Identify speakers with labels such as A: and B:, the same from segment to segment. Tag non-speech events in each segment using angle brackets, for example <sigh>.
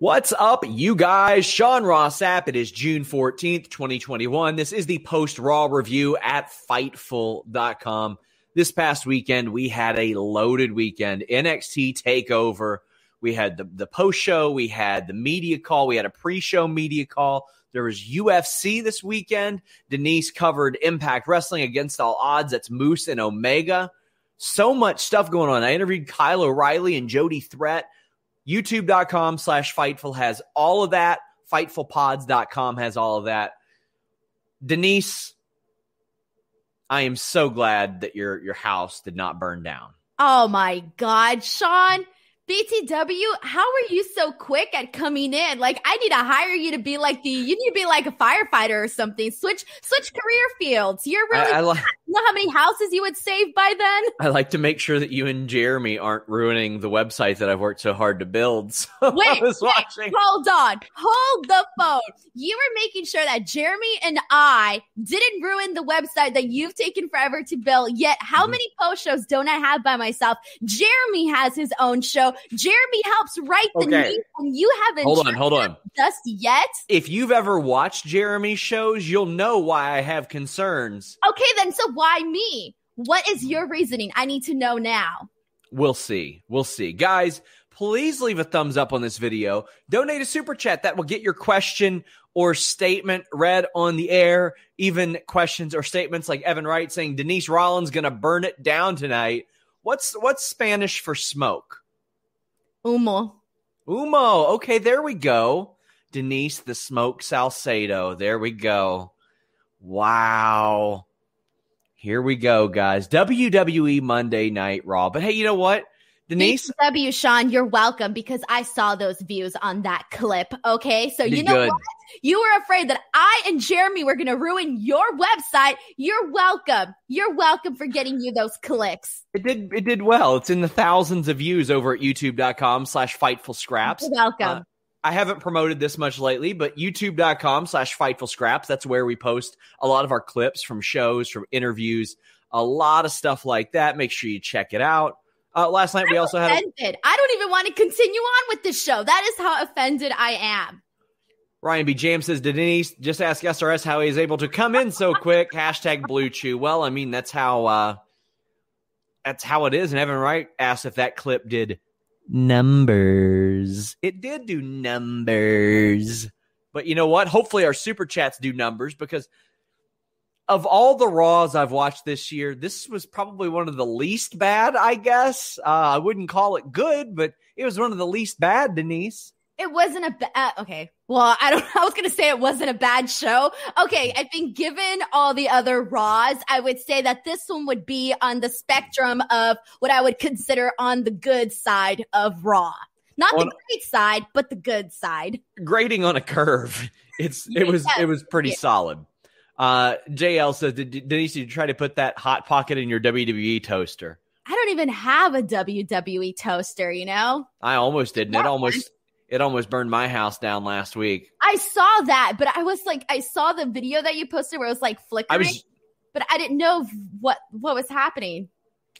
A: What's up, you guys? Sean Ross Sapp. It is June 14th, 2021. This is the post Raw review at Fightful.com. This past weekend, we had a loaded weekend. NXT TakeOver. We had the, the post show, we had the media call, we had a pre show media call. There was UFC this weekend. Denise covered Impact Wrestling against all odds. That's Moose and Omega. So much stuff going on. I interviewed Kyle O'Reilly and Jody Threat youtube.com slash fightful has all of that fightfulpods.com has all of that denise i am so glad that your your house did not burn down
B: oh my god sean BTW, how are you so quick at coming in? Like, I need to hire you to be like the, you need to be like a firefighter or something. Switch, switch career fields. You're really, I, I li- you know how many houses you would save by then? <laughs>
A: I like to make sure that you and Jeremy aren't ruining the website that I've worked so hard to build. <laughs>
B: So wait, wait hold on. Hold the phone. You were making sure that Jeremy and I didn't ruin the website that you've taken forever to build. Yet, how mm-hmm. many post shows don't I have by myself? Jeremy has his own show. Jeremy helps write the okay. news, and you haven't.
A: Hold on, hold on.
B: Just yet.
A: If you've ever watched Jeremy's shows, you'll know why I have concerns.
B: Okay, then. So why me? What is your reasoning? I need to know now.
A: We'll see. We'll see, guys. Please leave a thumbs up on this video. Donate a super chat that will get your question or statement read on the air. Even questions or statements like Evan Wright saying Denise Rollins gonna burn it down tonight. What's what's Spanish for smoke?
B: Humo.
A: Humo. Okay, there we go. Denise the Smoke Salcedo. There we go. Wow. Here we go, guys. WWE Monday Night Raw. But hey, you know what? Denise.
B: W. Sean, you're welcome because I saw those views on that clip. Okay. So you know good. what? You were afraid that I and Jeremy were going to ruin your website. You're welcome. You're welcome for getting you those clicks.
A: It did. It did well. It's in the thousands of views over at youtube.com slash fightful scraps.
B: You're welcome. Uh,
A: I haven't promoted this much lately, but youtube.com slash fightful scraps. That's where we post a lot of our clips from shows, from interviews, a lot of stuff like that. Make sure you check it out. Uh, last night I'm we also
B: offended.
A: had.
B: A- I don't even want to continue on with this show. That is how offended I am.
A: Ryan B. James says, "Did Denise just ask SRS how he is able to come in so quick? <laughs> Hashtag Blue Chew. Well, I mean that's how uh, that's how it is. And Evan Wright asked if that clip did numbers. It did do numbers, but you know what? Hopefully our super chats do numbers because of all the Raws I've watched this year, this was probably one of the least bad, I guess. Uh, I wouldn't call it good, but it was one of the least bad, Denise.
B: It wasn't a bad, uh, okay. Well, I don't, <laughs> I was going to say it wasn't a bad show. Okay. I think given all the other Raws, I would say that this one would be on the spectrum of what I would consider on the good side of Raw. Not on, the great side, but the good side.
A: Grading on a curve. It's, it was, yes. it was pretty yeah. solid. Uh, JL says, Denise, did you try to put that hot pocket in your WWE toaster?
B: I don't even have a WWE toaster, you know?
A: I almost didn't. It almost It almost burned my house down last week.
B: I saw that, but I was like, I saw the video that you posted where it was like flickering, I was, but I didn't know what what was happening.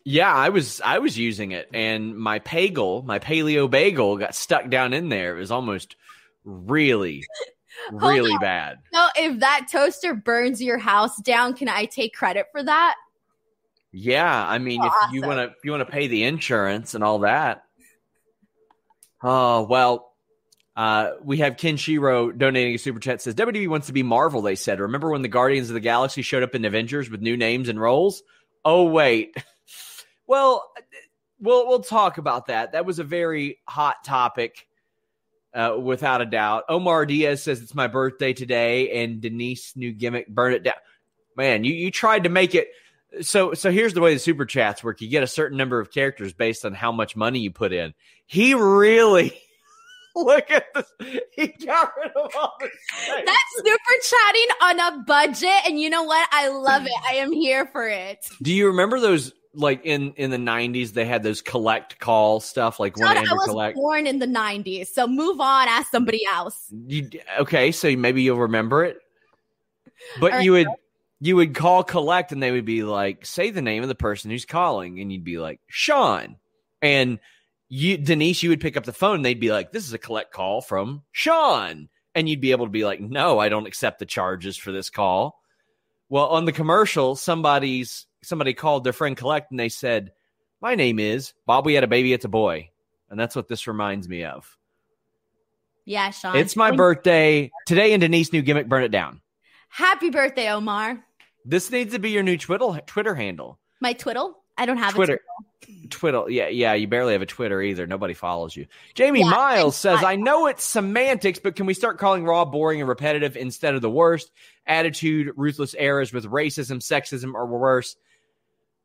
A: Yeah, I was I was using it, and my bagel, my paleo bagel, got stuck down in there. It was almost really, <laughs> really bad.
B: So if that toaster burns your house down, can I take credit for that?
A: Yeah, I mean, oh, if awesome. you want to, if you want to pay the insurance and all that. Oh well, uh, we have Ken Shiro donating a super chat. Says WWE wants to be Marvel. They said. Remember when the Guardians of the Galaxy showed up in Avengers with new names and roles? Oh wait. <laughs> well, we'll we'll talk about that. That was a very hot topic, uh, without a doubt. Omar Diaz says it's my birthday today, and Denise new gimmick burn it down. Man, you you tried to make it so so here's the way the super chats work. You get a certain number of characters based on how much money you put in. He really <laughs> <laughs> look at this. He got rid of all this.
B: That's super chatting on a budget, and you know what? I love it. I am here for it.
A: Do you remember those? Like in in the '90s, they had those collect call stuff. Like when I was collect.
B: born in the '90s, so move on. Ask somebody else.
A: You, okay, so maybe you'll remember it. But right. you would you would call collect and they would be like, say the name of the person who's calling, and you'd be like, Sean. And you Denise, you would pick up the phone and they'd be like, This is a collect call from Sean. And you'd be able to be like, No, I don't accept the charges for this call. Well, on the commercial, somebody's somebody called their friend collect and they said, My name is Bob. We had a baby, it's a boy. And that's what this reminds me of.
B: Yeah, Sean.
A: It's my birthday. Today in Denise new gimmick, burn it down.
B: Happy birthday, Omar.
A: This needs to be your new Twitter Twitter handle.
B: My Twiddle? I don't have a
A: Twitter. Twiddle. Yeah, yeah. You barely have a Twitter either. Nobody follows you. Jamie yeah, Miles says, "I know it's semantics, but can we start calling Raw boring and repetitive instead of the worst attitude, ruthless errors with racism, sexism, or worse?"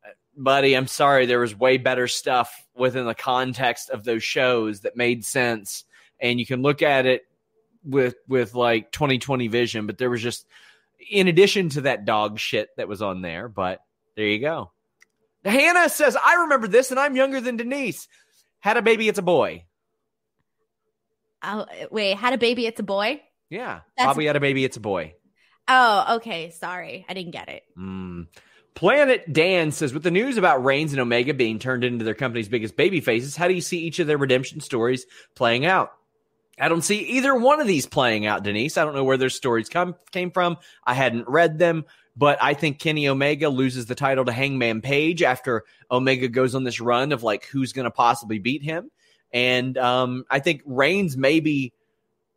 A: Uh, buddy, I'm sorry. There was way better stuff within the context of those shows that made sense, and you can look at it with with like 2020 vision. But there was just in addition to that dog shit that was on there. But there you go. Hannah says, I remember this and I'm younger than Denise. Had a baby, it's a boy.
B: Oh, wait, had a baby, it's a boy?
A: Yeah. That's Bobby had a baby, it's a boy.
B: Oh, okay. Sorry. I didn't get it.
A: Mm. Planet Dan says, with the news about Reigns and Omega being turned into their company's biggest baby faces, how do you see each of their redemption stories playing out? I don't see either one of these playing out, Denise. I don't know where their stories come came from. I hadn't read them, but I think Kenny Omega loses the title to Hangman Page after Omega goes on this run of like who's going to possibly beat him. And um, I think Reigns maybe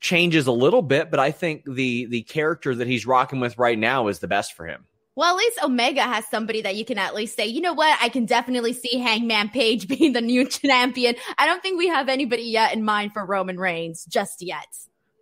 A: changes a little bit, but I think the the character that he's rocking with right now is the best for him.
B: Well, at least Omega has somebody that you can at least say, you know what, I can definitely see Hangman Page <laughs> being the new champion. I don't think we have anybody yet in mind for Roman Reigns just yet.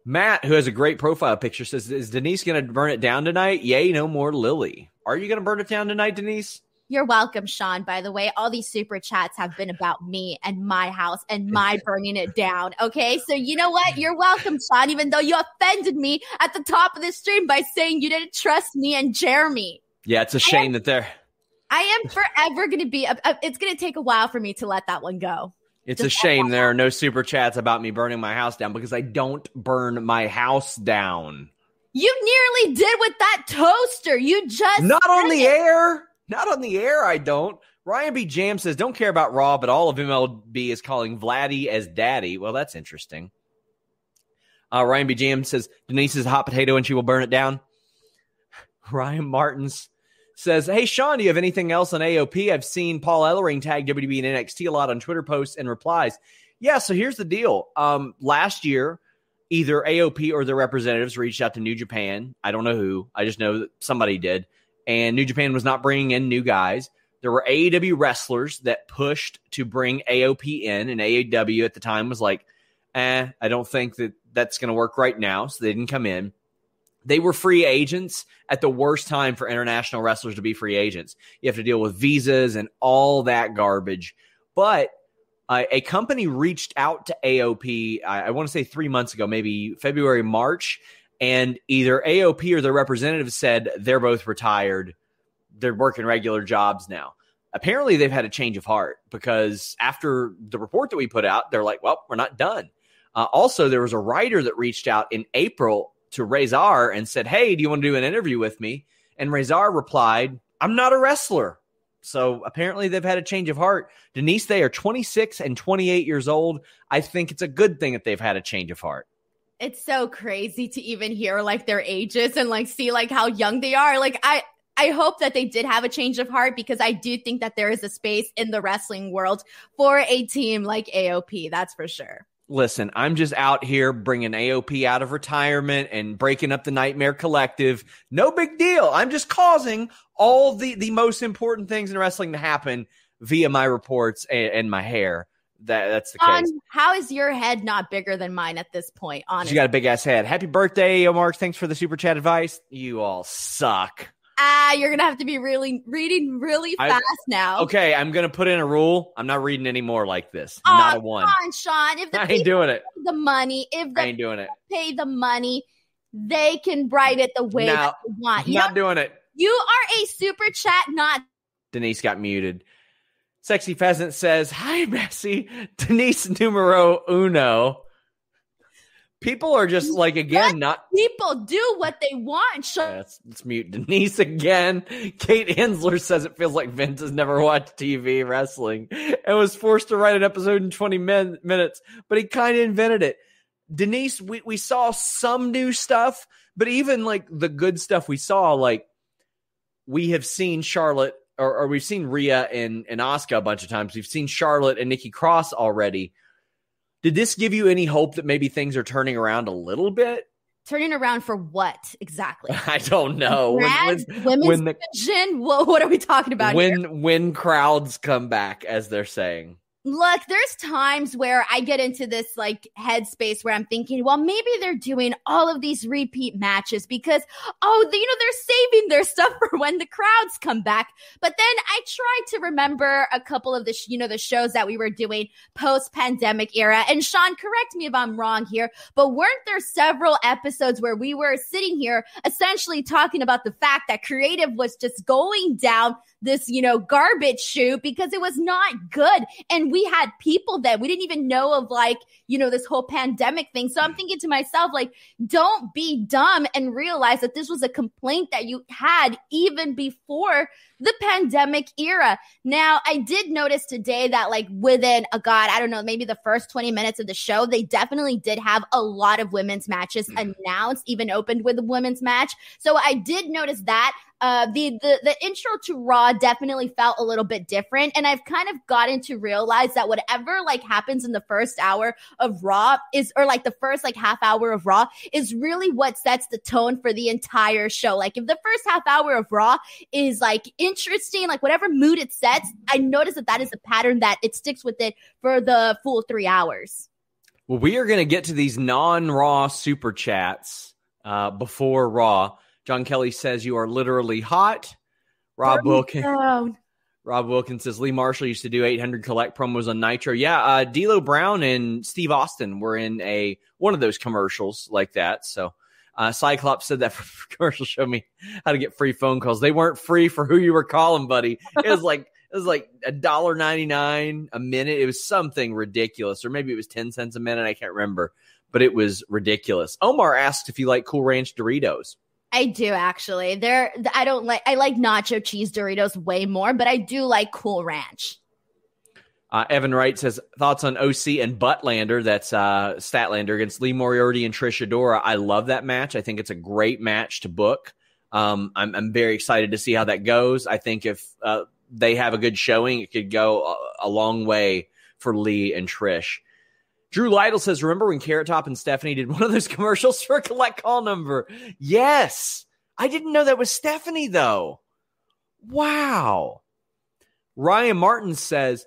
A: Matt, who has a great profile picture, says, Is Denise going to burn it down tonight? Yay, no more Lily. Are you going to burn it down tonight, Denise?
B: You're welcome, Sean. By the way, all these super chats have been about me and my house and my <laughs> burning it down. Okay. So, you know what? You're welcome, Sean, even though you offended me at the top of the stream by saying you didn't trust me and Jeremy.
A: Yeah, it's a shame
B: am,
A: that they're.
B: I am forever going to be. A, a, it's going to take a while for me to let that one go.
A: It's Just a shame there are no super chats about me burning my house down because I don't burn my house down.
B: You nearly did with that toaster. You just
A: not on the it. air. Not on the air. I don't. Ryan B. Jam says, "Don't care about Raw, but all of MLB is calling Vladdy as Daddy." Well, that's interesting. Uh, Ryan B. Jam says, "Denise is a hot potato and she will burn it down." <laughs> Ryan Martins says, Hey, Sean, do you have anything else on AOP? I've seen Paul Ellering tag WWE and NXT a lot on Twitter posts and replies. Yeah, so here's the deal. Um, last year, either AOP or their representatives reached out to New Japan. I don't know who. I just know that somebody did. And New Japan was not bringing in new guys. There were AEW wrestlers that pushed to bring AOP in, and AEW at the time was like, eh, I don't think that that's going to work right now. So they didn't come in. They were free agents at the worst time for international wrestlers to be free agents. You have to deal with visas and all that garbage. But uh, a company reached out to AOP, I, I want to say three months ago, maybe February, March, and either AOP or their representative said they're both retired. They're working regular jobs now. Apparently, they've had a change of heart because after the report that we put out, they're like, well, we're not done. Uh, also, there was a writer that reached out in April to Rezar and said, Hey, do you want to do an interview with me? And Rezar replied, I'm not a wrestler. So apparently they've had a change of heart. Denise, they are 26 and 28 years old. I think it's a good thing that they've had a change of heart.
B: It's so crazy to even hear like their ages and like see like how young they are. Like I I hope that they did have a change of heart because I do think that there is a space in the wrestling world for a team like AOP. That's for sure.
A: Listen, I'm just out here bringing AOP out of retirement and breaking up the Nightmare Collective. No big deal. I'm just causing all the the most important things in wrestling to happen via my reports and, and my hair. That that's the case.
B: how is your head not bigger than mine at this point? Honestly,
A: you got a big ass head. Happy birthday, Mark. Thanks for the super chat advice. You all suck.
B: Ah, you're gonna have to be really reading really fast I, now.
A: Okay, I'm gonna put in a rule. I'm not reading any more like this. Oh, not a one.
B: Come on, Sean. If the <laughs>
A: I ain't doing it.
B: The money. If the
A: I ain't doing it.
B: Pay the money. They can write it the way that they want.
A: You not doing it.
B: You are a super chat, not.
A: Denise got muted. Sexy Pheasant says, Hi, Bessie. Denise numero uno. People are just like, again, Let not.
B: People do what they want.
A: Sh- yeah, let's, let's mute <laughs> Denise again. Kate Hensler says it feels like Vince has never watched TV wrestling and was forced to write an episode in 20 min- minutes, but he kind of invented it. Denise, we, we saw some new stuff, but even like the good stuff we saw, like we have seen Charlotte or, or we've seen Rhea and, and Asuka a bunch of times. We've seen Charlotte and Nikki Cross already. Did this give you any hope that maybe things are turning around a little bit?
B: Turning around for what exactly? <laughs>
A: I don't know.
B: When, when, women's when the? What, what, are we talking about?
A: When
B: here?
A: when crowds come back, as they're saying
B: look, there's times where I get into this like headspace where I'm thinking, well, maybe they're doing all of these repeat matches because, oh, you know, they're saving their <laughs> stuff for when the crowds come back. But then I try to remember a couple of the, sh- you know, the shows that we were doing post pandemic era. And Sean, correct me if I'm wrong here, but weren't there several episodes where we were sitting here essentially talking about the fact that creative was just going down this, you know, garbage chute because it was not good. And we had people that we didn't even know of, like, you know, this whole pandemic thing. So I'm thinking to myself, like, don't be dumb and realize that this was a complaint that you had even before the pandemic era. Now, I did notice today that, like, within a god, I don't know, maybe the first 20 minutes of the show, they definitely did have a lot of women's matches announced, even opened with a women's match. So I did notice that. Uh, the, the the intro to Raw definitely felt a little bit different, and I've kind of gotten to realize that whatever like happens in the first hour of Raw is, or like the first like half hour of Raw is really what sets the tone for the entire show. Like if the first half hour of Raw is like interesting, like whatever mood it sets, I notice that that is a pattern that it sticks with it for the full three hours.
A: Well, we are going to get to these non-Raw super chats uh, before Raw. John Kelly says you are literally hot. Rob Wilkins. Rob Wilkins says Lee Marshall used to do 800 collect promos on Nitro. Yeah, uh, D'Lo Brown and Steve Austin were in a one of those commercials like that. So uh, Cyclops said that <laughs> commercial showed me how to get free phone calls. They weren't free for who you were calling, buddy. It was <laughs> like it was like a dollar ninety nine a minute. It was something ridiculous, or maybe it was ten cents a minute. I can't remember, but it was ridiculous. Omar asked if you like Cool Ranch Doritos.
B: I do actually. They're I don't like I like nacho cheese Doritos way more, but I do like Cool Ranch.
A: Uh, Evan Wright says thoughts on OC and Buttlander. That's uh, Statlander against Lee Moriarty and Trish Adora. I love that match. I think it's a great match to book. Um, I'm, I'm, very excited to see how that goes. I think if uh, they have a good showing, it could go a, a long way for Lee and Trish. Drew Lytle says, Remember when Carrot Top and Stephanie did <laughs> one of those commercials for a collect call number? Yes. I didn't know that was Stephanie, though. Wow. Ryan Martin says,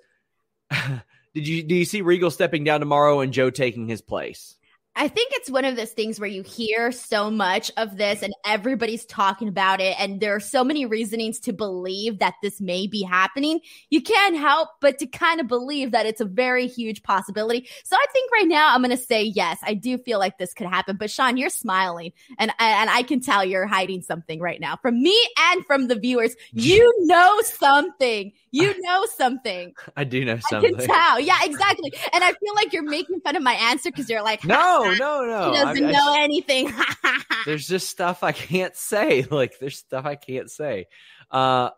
A: <laughs> Did you do you see Regal stepping down tomorrow and Joe taking his place?
B: I think it's one of those things where you hear so much of this and everybody's talking about it, and there are so many reasonings to believe that this may be happening. You can't help but to kind of believe that it's a very huge possibility. So I think right now I'm going to say yes. I do feel like this could happen. But Sean, you're smiling, and and I can tell you're hiding something right now from me and from the viewers. You <laughs> know something. You know something.
A: I do know something.
B: I can tell. Yeah, exactly. And I feel like you're making fun of my answer because you're like,
A: no no, no,
B: He doesn't I, know I, anything. <laughs>
A: there's just stuff I can't say. <laughs> Like there's stuff I can't say. Uh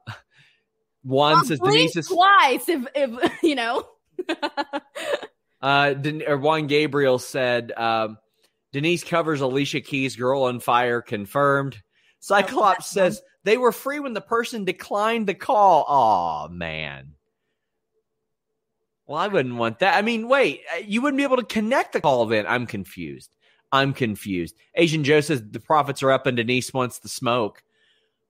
A: one well, says Denise is
B: twice if if <laughs> you know.
A: uh or Juan Gabriel said um Denise covers Alicia Keys girl on fire confirmed. Cyclops oh, says they were free when the person declined the call. Oh man. Well, I wouldn't want that. I mean, wait, uh, you wouldn't be able to connect the call then. I'm confused. I'm confused. Asian Joe says the profits are up and Denise wants the smoke.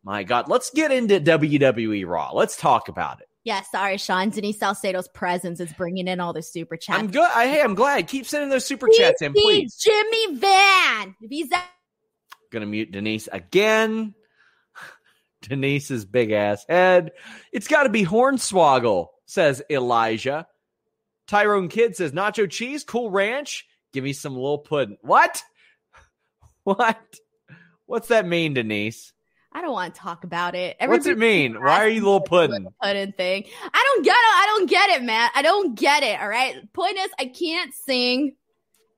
A: My God, let's get into WWE Raw. Let's talk about it.
B: Yeah, sorry, Sean. Denise Salcedo's presence is bringing in all the super chats.
A: I'm good. I, hey, I'm glad. Keep sending those super chats in, please.
B: Jimmy Van. He's that-
A: gonna mute Denise again. <laughs> Denise's big ass head. It's got to be Hornswoggle, says Elijah. Tyrone Kidd says nacho cheese, cool ranch. Give me some little pudding. What? <laughs> What? What's that mean, Denise?
B: I don't want to talk about it.
A: Everybody What's it mean? Why are you little pudding?
B: Pudding thing. I don't get it. I don't get it, man. I don't get it. All right. Point is, I can't sing.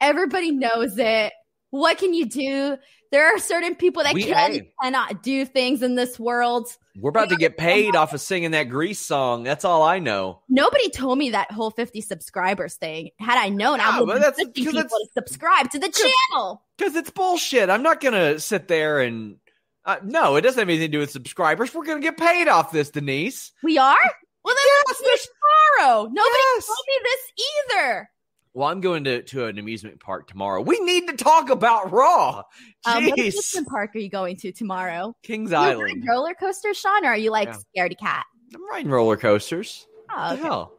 B: Everybody knows it. What can you do? There are certain people that can, cannot do things in this world.
A: We're about to get paid off of singing that Grease song. That's all I know.
B: Nobody told me that whole 50 subscribers thing. Had I known, I would have 50 people to subscribe to the channel.
A: Because it's bullshit. I'm not going to sit there and. Uh, no, it doesn't have anything to do with subscribers. We're going to get paid off this, Denise.
B: We are? Well, then yes, tomorrow. Nobody yes. told me this either.
A: Well, I'm going to, to an amusement park tomorrow. We need to talk about Raw.
B: Um, what amusement park are you going to tomorrow?
A: Kings Island.
B: roller coaster, Sean, or are you like yeah. scaredy cat?
A: I'm riding roller coasters.
B: Oh, okay. hell?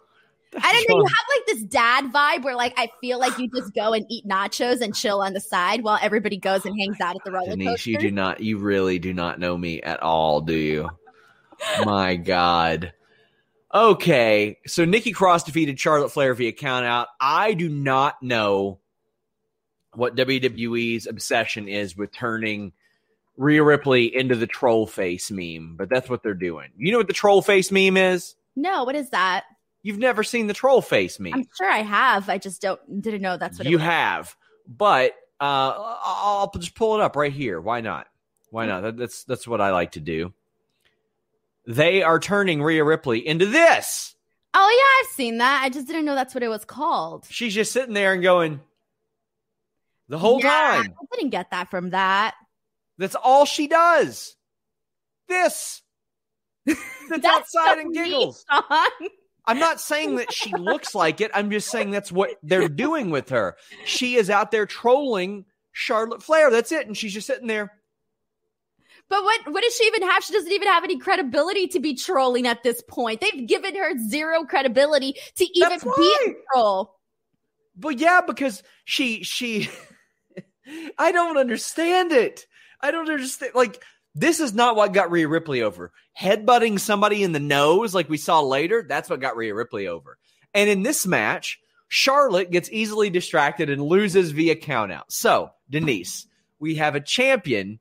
B: I don't know. You have like this dad vibe where like I feel like you just go and eat nachos and chill on the side while everybody goes and hangs out at the roller Denise, coaster.
A: You do not. You really do not know me at all, do you? My God. Okay, so Nikki Cross defeated Charlotte Flair via countout. I do not know what WWE's obsession is with turning Rhea Ripley into the troll face meme, but that's what they're doing. You know what the troll face meme is?
B: No, what is that?
A: You've never seen the troll face meme.
B: I'm sure I have. I just don't didn't know that's what
A: you have. But uh, I'll just pull it up right here. Why not? Why not? That's that's what I like to do they are turning Rhea Ripley into this.
B: Oh yeah, I've seen that. I just didn't know that's what it was called.
A: She's just sitting there and going the whole
B: yeah,
A: time.
B: I didn't get that from that.
A: That's all she does. This. <laughs> That's outside so and giggles. I'm not saying that she looks like it. I'm just saying that's what they're doing with her. She is out there trolling Charlotte Flair. That's it. And she's just sitting there.
B: But what what does she even have? She doesn't even have any credibility to be trolling at this point. They've given her zero credibility to even That's be a troll.
A: But yeah, because she she <laughs> I don't understand it. I don't understand like this is not what got Rhea Ripley over. Headbutting somebody in the nose like we saw later, that's what got Rhea Ripley over. And in this match, Charlotte gets easily distracted and loses via countout. So, Denise, we have a champion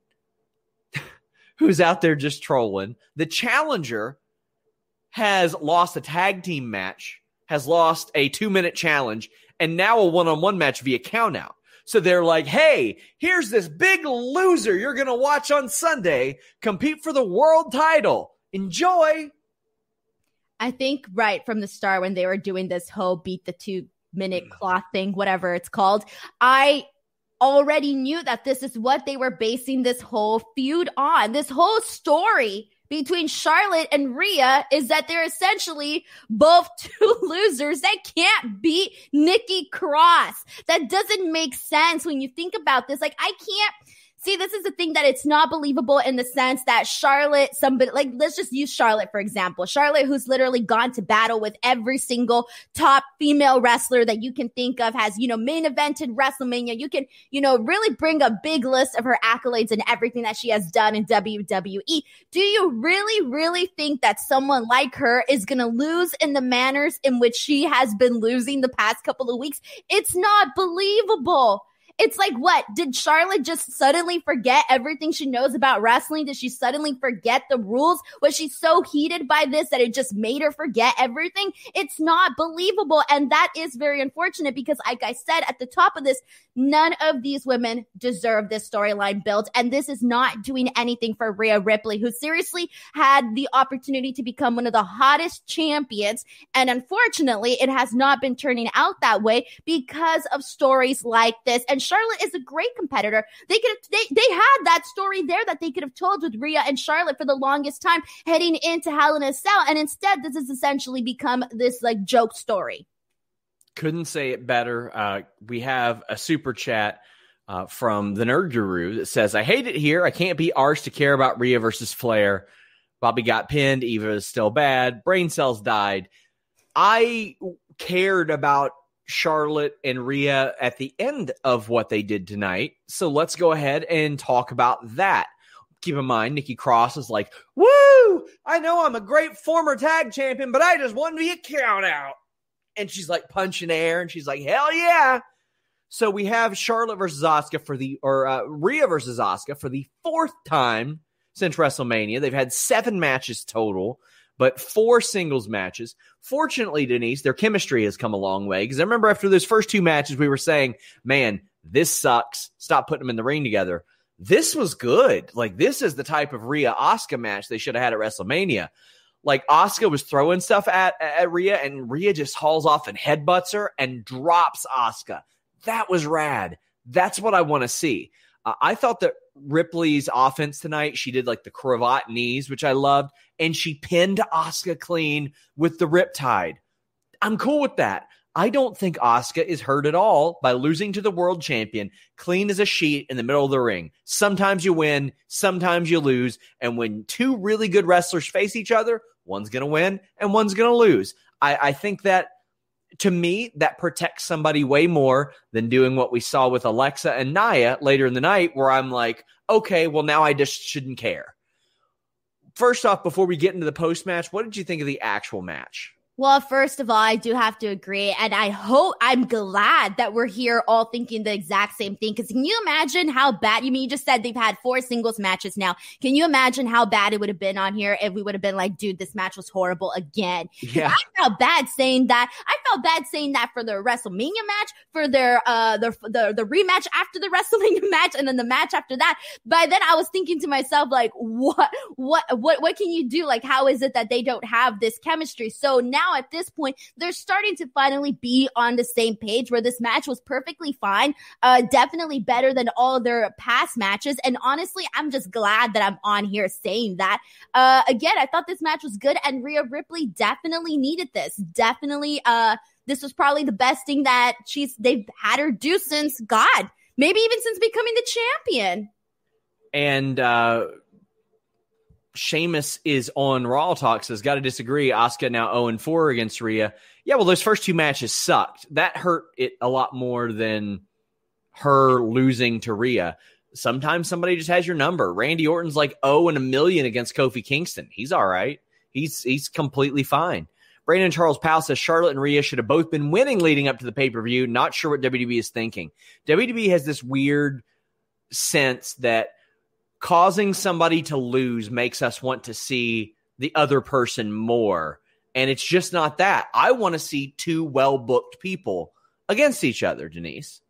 A: who's out there just trolling. The challenger has lost a tag team match, has lost a two minute challenge, and now a one on one match via countout. So they're like, hey, here's this big loser you're going to watch on Sunday compete for the world title. Enjoy.
B: I think right from the start when they were doing this whole beat the two minute hmm. cloth thing, whatever it's called, I already knew that this is what they were basing this whole feud on. This whole story between Charlotte and Rhea is that they're essentially both <laughs> two losers that can't beat Nikki Cross. That doesn't make sense when you think about this. Like, I can't See, this is the thing that it's not believable in the sense that Charlotte, somebody like let's just use Charlotte for example. Charlotte, who's literally gone to battle with every single top female wrestler that you can think of, has you know main evented WrestleMania. You can you know really bring a big list of her accolades and everything that she has done in WWE. Do you really, really think that someone like her is going to lose in the manners in which she has been losing the past couple of weeks? It's not believable. It's like, what? Did Charlotte just suddenly forget everything she knows about wrestling? Did she suddenly forget the rules? Was she so heated by this that it just made her forget everything? It's not believable. And that is very unfortunate because, like I said at the top of this, none of these women deserve this storyline built. And this is not doing anything for Rhea Ripley, who seriously had the opportunity to become one of the hottest champions. And unfortunately, it has not been turning out that way because of stories like this. And Charlotte is a great competitor. They could have, they, they had that story there that they could have told with Rhea and Charlotte for the longest time heading into Hell in a Cell. And instead, this has essentially become this like joke story.
A: Couldn't say it better. Uh, we have a super chat uh, from the Nerd Guru that says, I hate it here. I can't be arsed to care about Rhea versus Flair. Bobby got pinned. Eva is still bad. Brain cells died. I cared about Charlotte and Rhea at the end of what they did tonight. So let's go ahead and talk about that. Keep in mind, Nikki Cross is like, Woo! I know I'm a great former tag champion, but I just want to be a count out. And she's like punching air and she's like, Hell yeah. So we have Charlotte versus Asuka for the, or uh, Rhea versus Asuka for the fourth time since WrestleMania. They've had seven matches total but four singles matches. Fortunately, Denise, their chemistry has come a long way because I remember after those first two matches, we were saying, man, this sucks. Stop putting them in the ring together. This was good. Like, this is the type of Rhea Asuka match they should have had at WrestleMania. Like, Asuka was throwing stuff at, at Rhea, and Rhea just hauls off and headbutts her and drops Asuka. That was rad. That's what I want to see. Uh, I thought that Ripley's offense tonight, she did like the cravat knees, which I loved, and she pinned Asuka clean with the riptide. I'm cool with that. I don't think Asuka is hurt at all by losing to the world champion clean as a sheet in the middle of the ring. Sometimes you win, sometimes you lose. And when two really good wrestlers face each other, one's going to win and one's going to lose. I, I think that to me, that protects somebody way more than doing what we saw with Alexa and Nia later in the night, where I'm like, okay, well, now I just shouldn't care. First off, before we get into the post match, what did you think of the actual match?
B: Well, first of all, I do have to agree. And I hope I'm glad that we're here all thinking the exact same thing. Cause can you imagine how bad you mean you just said they've had four singles matches now? Can you imagine how bad it would have been on here if we would have been like, dude, this match was horrible again?
A: Yeah.
B: I felt bad saying that. I felt bad saying that for the WrestleMania match, for their uh the the, the rematch after the <laughs> WrestleMania match, and then the match after that. By then I was thinking to myself, like, what what what what can you do? Like, how is it that they don't have this chemistry? So now now at this point, they're starting to finally be on the same page where this match was perfectly fine, uh, definitely better than all their past matches. And honestly, I'm just glad that I'm on here saying that. Uh, again, I thought this match was good, and Rhea Ripley definitely needed this. Definitely, uh, this was probably the best thing that she's they've had her do since God, maybe even since becoming the champion.
A: And uh, Sheamus is on Raw Talk says, got to disagree. Asuka now 0 and 4 against Rhea. Yeah, well, those first two matches sucked. That hurt it a lot more than her losing to Rhea. Sometimes somebody just has your number. Randy Orton's like 0 and a million against Kofi Kingston. He's all right. He's he's completely fine. Brandon Charles Powell says Charlotte and Rhea should have both been winning leading up to the pay per view. Not sure what WWE is thinking. WWE has this weird sense that causing somebody to lose makes us want to see the other person more. And it's just not that. I want to see two well booked people against each other, Denise.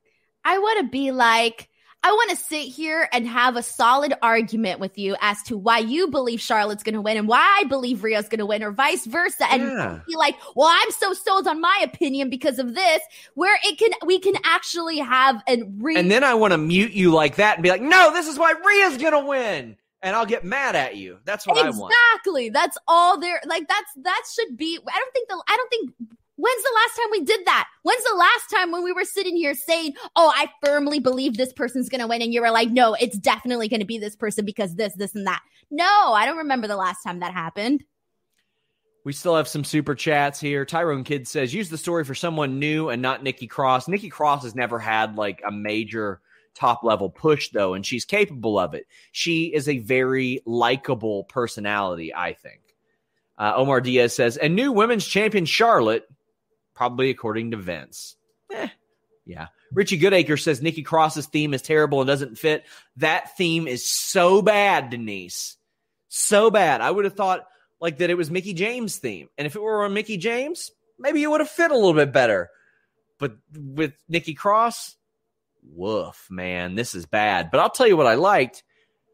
B: I want to be like, I want to sit here and have a solid argument with you as to why you believe Charlotte's going to win and why I believe Rhea's going to win, or vice versa, and yeah. be like, "Well, I'm so sold on my opinion because of this." Where it can, we can actually have and
A: re- and then I want to mute you like that and be like, "No, this is why Rhea's going to win." and I'll get mad at you. That's what
B: exactly.
A: I want.
B: Exactly. That's all there. Like that's that should be. I don't think the. I don't think When's the last time we did that? When's the last time when we were sitting here saying, Oh, I firmly believe this person's going to win? And you were like, No, it's definitely going to be this person because this, this, and that. No, I don't remember the last time that happened.
A: We still have some super chats here. Tyrone Kid says, use the story for someone new and not Nikki Cross. Nikki Cross has never had like a major top level push, though, and she's capable of it. She is a very likable personality, I think. Uh, Omar Diaz says, and new women's champion Charlotte, probably according to Vince. Eh, yeah. Richie Goodacre says Nikki Cross's theme is terrible and doesn't fit. That theme is so bad, Denise. So bad. I would have thought like that it was Mickie James' theme. And if it were on Mickie James, maybe it would have fit a little bit better. But with Nikki Cross, woof, man, this is bad. But I'll tell you what I liked.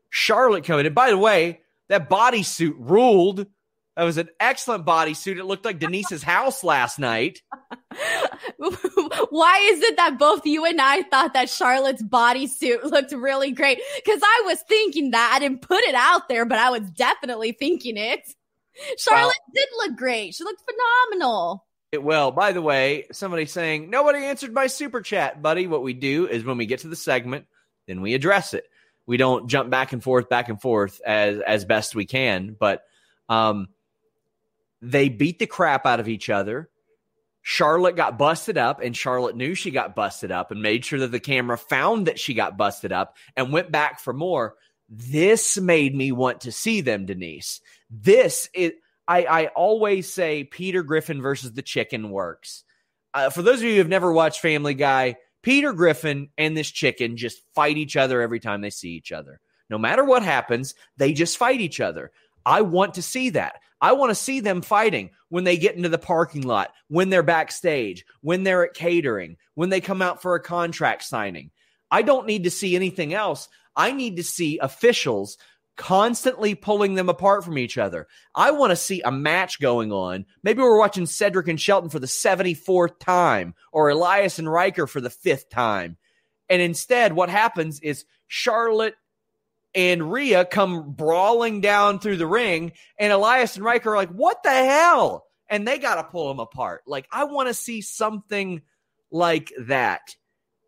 A: Charlotte coming in. By the way, that bodysuit ruled. That was an excellent bodysuit. It looked like Denise's house last night. <laughs>
B: Why is it that both you and I thought that Charlotte's bodysuit looked really great? Because I was thinking that. I didn't put it out there, but I was definitely thinking it. Charlotte well, did look great. She looked phenomenal.
A: It will. By the way, somebody saying nobody answered my super chat, buddy. What we do is when we get to the segment, then we address it. We don't jump back and forth, back and forth as as best we can. But um, they beat the crap out of each other. Charlotte got busted up, and Charlotte knew she got busted up and made sure that the camera found that she got busted up and went back for more. This made me want to see them, Denise. This is I, I always say Peter Griffin versus the chicken works. Uh, for those of you who have never watched Family Guy, Peter Griffin and this chicken just fight each other every time they see each other. No matter what happens, they just fight each other. I want to see that. I want to see them fighting when they get into the parking lot, when they're backstage, when they're at catering, when they come out for a contract signing. I don't need to see anything else. I need to see officials constantly pulling them apart from each other. I want to see a match going on. Maybe we're watching Cedric and Shelton for the 74th time or Elias and Ryker for the fifth time. And instead, what happens is Charlotte and Rhea come brawling down through the ring, and Elias and Ryker are like, What the hell? And they got to pull them apart. Like, I want to see something like that.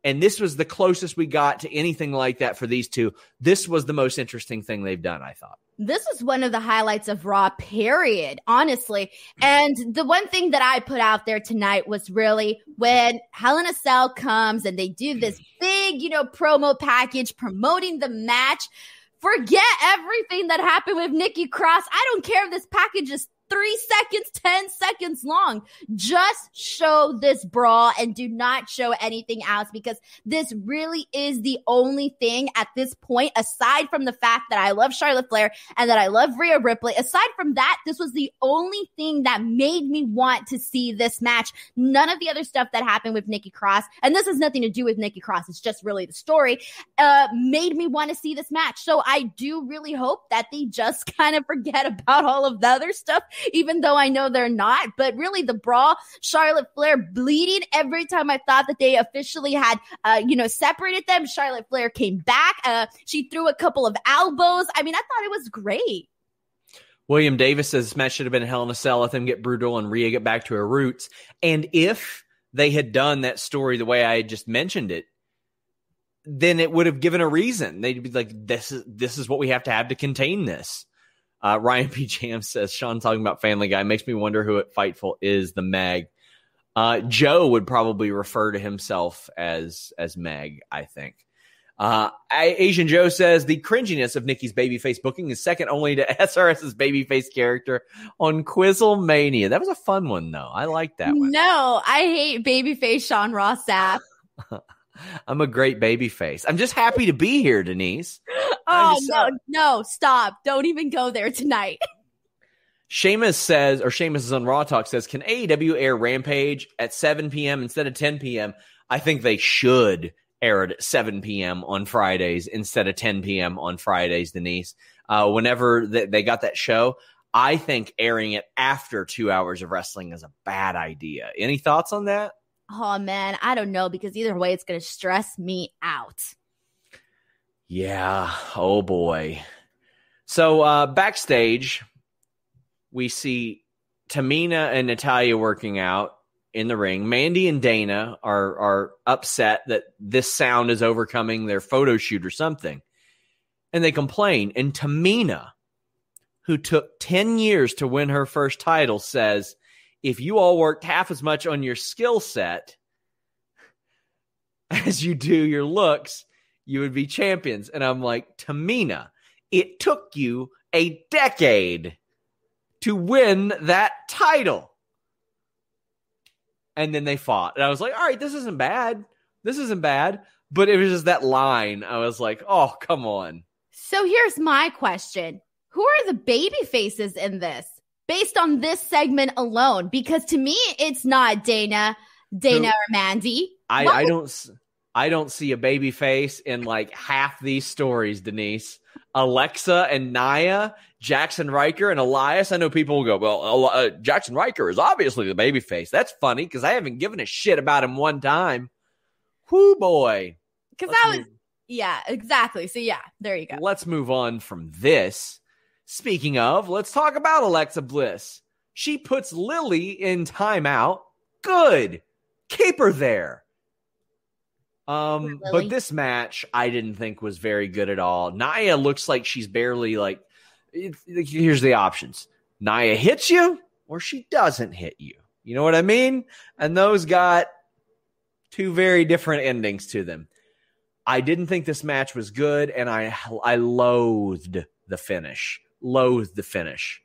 A: And this was the closest we got to anything like that for these two. This was the most interesting thing they've done, I thought.
B: This was one of the highlights of Raw, period, honestly. And the one thing that I put out there tonight was really when Hell in a Cell comes and they do this big, you know, promo package promoting the match. Forget everything that happened with Nikki Cross. I don't care if this package is three seconds, 10 seconds long. Just show this brawl and do not show anything else because this really is the only thing at this point, aside from the fact that I love Charlotte Flair and that I love Rhea Ripley. Aside from that, this was the only thing that made me want to see this match. None of the other stuff that happened with Nikki Cross, and this has nothing to do with Nikki Cross, it's just really the story, uh, made me want to see this match. So I do really hope that they just <laughs> kind of forget about all of the other stuff even though I know they're not. But really, the brawl, Charlotte Flair bleeding every time I thought that they officially had, uh, you know, separated them. Charlotte Flair came back. Uh, she threw a couple of elbows. I mean, I thought it was great.
A: William Davis says this match should have been Hell in a Cell. Let them get brutal and Rhea get back to her roots. And if they had done that story the way I had just mentioned it, then it would have given a reason. They'd be like, "This is this is what we have to have to contain this." Uh, Ryan <laughs> P. Jam says Sean talking about Family Guy makes me wonder who at Fightful is the Meg. Uh, Joe would probably refer to himself as as Meg. I think. Uh, Asian Joe says the cringiness of Nikki's babyface booking is second only to <laughs> SRS's babyface character on Quizzle Mania. That was a fun one, though. I like that one.
B: No, I hate babyface Sean Ross Sapp. <laughs>
A: I'm a great baby face. I'm just happy to be here, Denise.
B: Oh no, no, stop. Don't even go there tonight. <laughs>
A: Seamus says, or Seamus is on Raw Talk says, can AEW air Rampage at 7 p.m. instead of 10 p.m.? I think they should air it at 7 p.m. on Fridays instead of 10 p.m. on Fridays, Denise. Uh, whenever they, they got that show, I think airing it after two hours of wrestling is a bad idea. Any thoughts on that?
B: Oh man, I don't know because either way it's going to stress me out.
A: Yeah, oh boy. So uh backstage we see Tamina and Natalya working out in the ring. Mandy and Dana are are upset that this sound is overcoming their photo shoot or something. And they complain. And Tamina, who took 10 years to win her first title, says, if you all worked half as much on your skill set <laughs> as you do your looks, you would be champions. And I'm like, Tamina, it took you a decade to win that title. And then they fought. And I was like, all right, this isn't bad. This isn't bad. But it was just that line. I was like, oh, come on.
B: So here's my question Who are the baby faces in this based on this segment alone? Because to me, it's not Dana, Dana Who, or Mandy.
A: I, I don't. I don't see a baby face in like half these stories, Denise. Alexa and Nia, Jaxson Ryker and Elias. I know people will go, well, uh, Jaxson Ryker is obviously the baby face. That's funny because I haven't given a shit about him one time. Whoo boy.
B: Because that was, move. yeah, exactly. So yeah, there you go.
A: Let's move on from this. Speaking of, let's talk about Alexa Bliss. She puts Lily in timeout. Good. Keep her there. Um, but this match I didn't think was very good at all. Nia looks like she's barely like. here's the options: Nia hits you, or she doesn't hit you. You know what I mean? And those got two very different endings to them. I didn't think this match was good, and I I loathed the finish. Loathed the finish.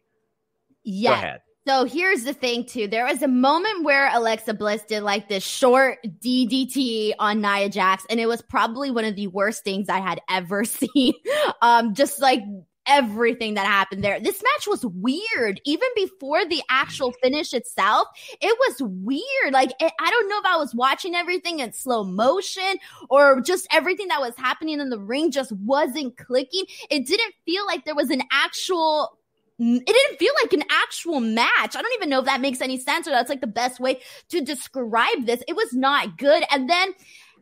B: Yeah. So here's the thing, too. There was a moment where Alexa Bliss did like this short DDT on Nia Jax, and it was probably one of the worst things I had ever <laughs> seen. um, just like everything that happened there. This match was weird. Even before the actual finish itself, it was weird. Like, it, I don't know if I was watching everything in slow motion or just everything that was happening in the ring just wasn't clicking. It didn't feel like there was an actual it didn't feel like an actual match. I don't even know if that makes any sense or that's like the best way to describe this. It was not good. And then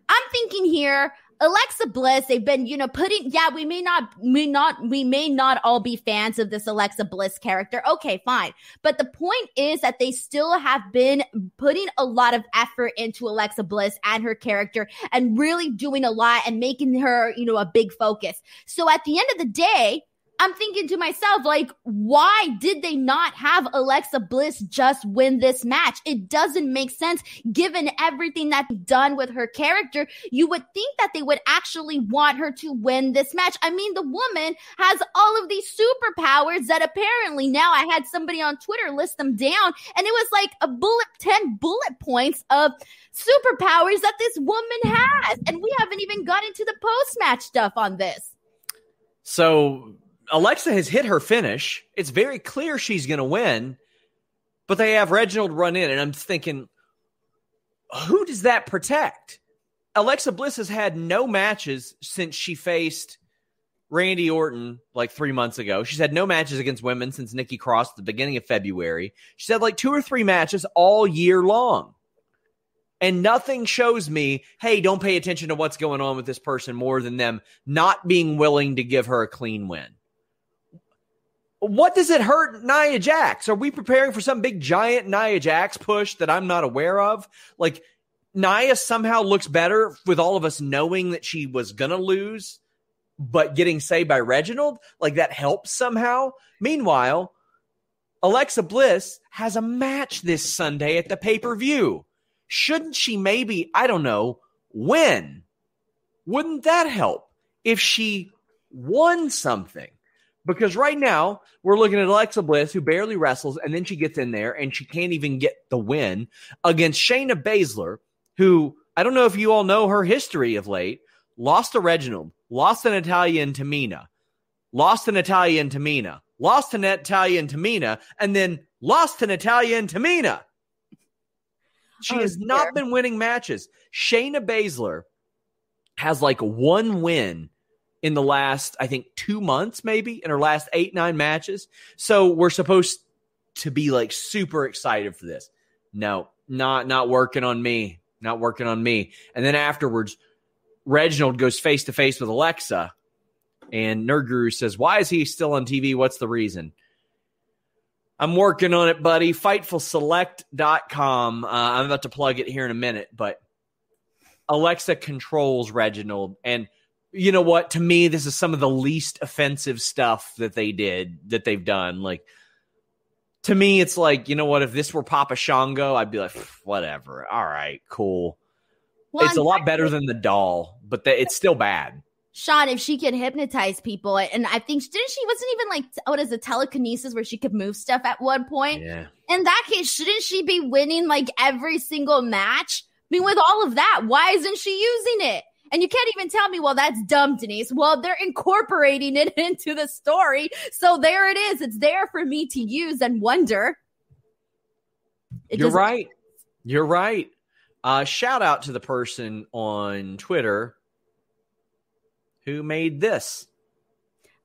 B: I'm thinking here, Alexa Bliss, they've been, you know, putting, yeah, we may not, may not, we may not all be fans of this Alexa Bliss character. Okay, fine. But the point is that they still have been putting a lot of effort into Alexa Bliss and her character and really doing a lot and making her, you know, a big focus. So at the end of the day, I'm thinking to myself, like, why did they not have Alexa Bliss just win this match? It doesn't make sense given everything that's done with her character. You would think that they would actually want her to win this match. I mean, the woman has all of these superpowers that apparently now I had somebody on Twitter list them down, and it was like a bullet, 10 bullet points of superpowers that this woman has. And we haven't even got into the post match stuff on this.
A: So Alexa has hit her finish. It's very clear she's going to win, but they have Reginald run in, and I'm thinking, who does that protect? Alexa Bliss has had no matches since she faced Randy Orton like three months ago. She's had no matches against women since Nikki Cross at the beginning of February. She's had like two or three matches all year long. And nothing shows me, hey, don't pay attention to what's going on with this person more than them not being willing to give her a clean win. What does it hurt Nia Jax? Are we preparing for some big giant Nia Jax push that I'm not aware of? Like Nia somehow looks better with all of us knowing that she was gonna lose, but getting saved by Reginald, like that helps somehow. Meanwhile, Alexa Bliss has a match this Sunday at the pay per view. Shouldn't she maybe, I don't know, win? Wouldn't that help if she won something? Because right now we're looking at Alexa Bliss, who barely wrestles, and then she gets in there and she can't even get the win against Shayna Baszler, who I don't know if you all know her history of late. Lost to Reginald, lost to Natalya and Tamina, lost to Natalya and Tamina, lost to Natalya and Tamina, and then lost to Natalya and Tamina. She oh, has dear. not been winning matches. Shayna Baszler has like one win in the last, I think, two months, maybe in her last eight, nine matches. So we're supposed to be like super excited for this. No, not not working on me. Not working on me. And then afterwards, Reginald goes face to face with Alexa, and Nerd Guru says, Why is he still on TV? What's the reason? I'm working on it, buddy. Fightfulselect.com. Uh, I'm about to plug it here in a minute, but Alexa controls Reginald. And you know what? To me, this is some of the least offensive stuff that they did, that they've done. Like, to me, it's like, you know what? If this were Papa Shango, I'd be like, whatever. All right, cool. Well, it's a lot better than the doll, but the, it's still bad.
B: Sean, if she could hypnotize people, and I think didn't she wasn't even like what is it telekinesis where she could move stuff at one point.
A: Yeah.
B: In that case, shouldn't she be winning like every single match? I mean, with all of that, why isn't she using it? And you can't even tell me, well, that's dumb, Denise. Well, they're incorporating it <laughs> into the story. So there it is. It's there for me to use and wonder.
A: It You're right. You're right. Uh, shout out to the person on Twitter who made this.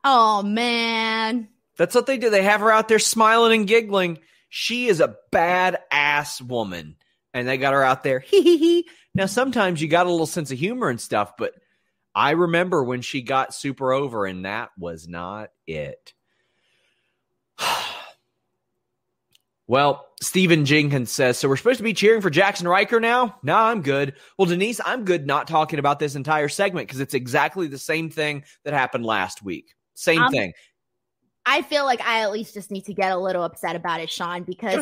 B: Oh man.
A: That's what they do. They have her out there smiling and giggling. She is a badass woman. And they got her out there. <laughs> Hee hee hee. Now sometimes you got a little sense of humor and stuff, but I remember when she got super over, and that was not it. <sighs> Well, Stephen Jenkins says, so we're supposed to be cheering for Jaxson Ryker now? No, I'm good. Well, Denise, I'm good not talking about this entire segment because it's exactly the same thing that happened last week. Same um, thing.
B: I feel like I at least just need to get a little upset about it, Sean, because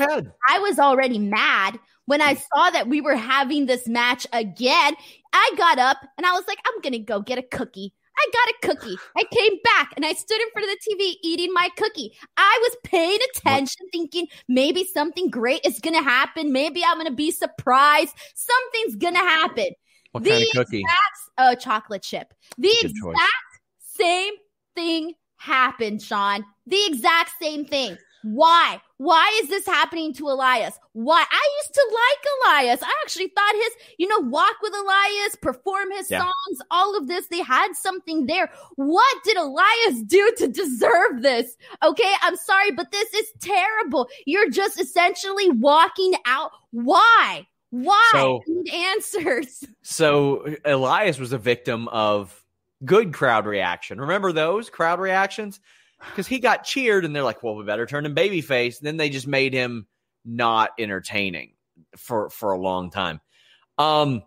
B: I was already mad when I saw that we were having this match again. I got up and I was like, I'm going to go get a cookie. I got a cookie. I came back and I stood in front of the TV eating my cookie. I was paying attention, thinking maybe something great is going to happen. Maybe I'm going to be surprised. Something's going to happen.
A: What the kind of cookie?
B: Exact, uh, chocolate chip. The exact choice. same thing happened, Sean. The exact same thing. Why? Why is this happening to Elias? Why? I used to like Elias. I actually thought his, you know, walk with Elias, perform his yeah. songs, all of this, they had something there. What did Elias do to deserve this? Okay, I'm sorry, but this is terrible. You're just essentially walking out. Why? Why? So, answers. <laughs>
A: So Elias was a victim of good crowd reaction. Remember those crowd reactions? Because he got cheered, and they're like, "Well, we better turn him babyface." Then they just made him not entertaining for for a long time. Um,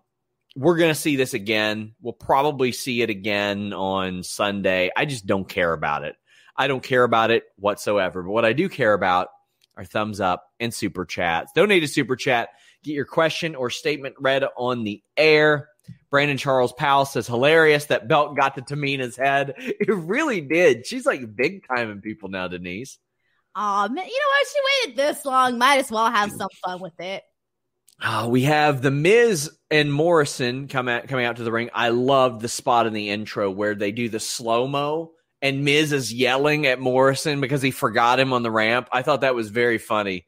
A: we're gonna see this again. We'll probably see it again on Sunday. I just don't care about it. I don't care about it whatsoever. But what I do care about are thumbs up and super chats. Donate a super chat. Get your question or statement read on the air. Brandon Charles Powell says, hilarious that belt got to Tamina's head. <laughs> It really did. She's like big time in people now, Denise.
B: Oh, man. You know what? She waited this long. Might as well have some fun with it.
A: Uh, we have the Miz and Morrison come at, coming out to the ring. I love the spot in the intro where they do the slow mo and Miz is yelling at Morrison because he forgot him on the ramp. I thought that was very funny.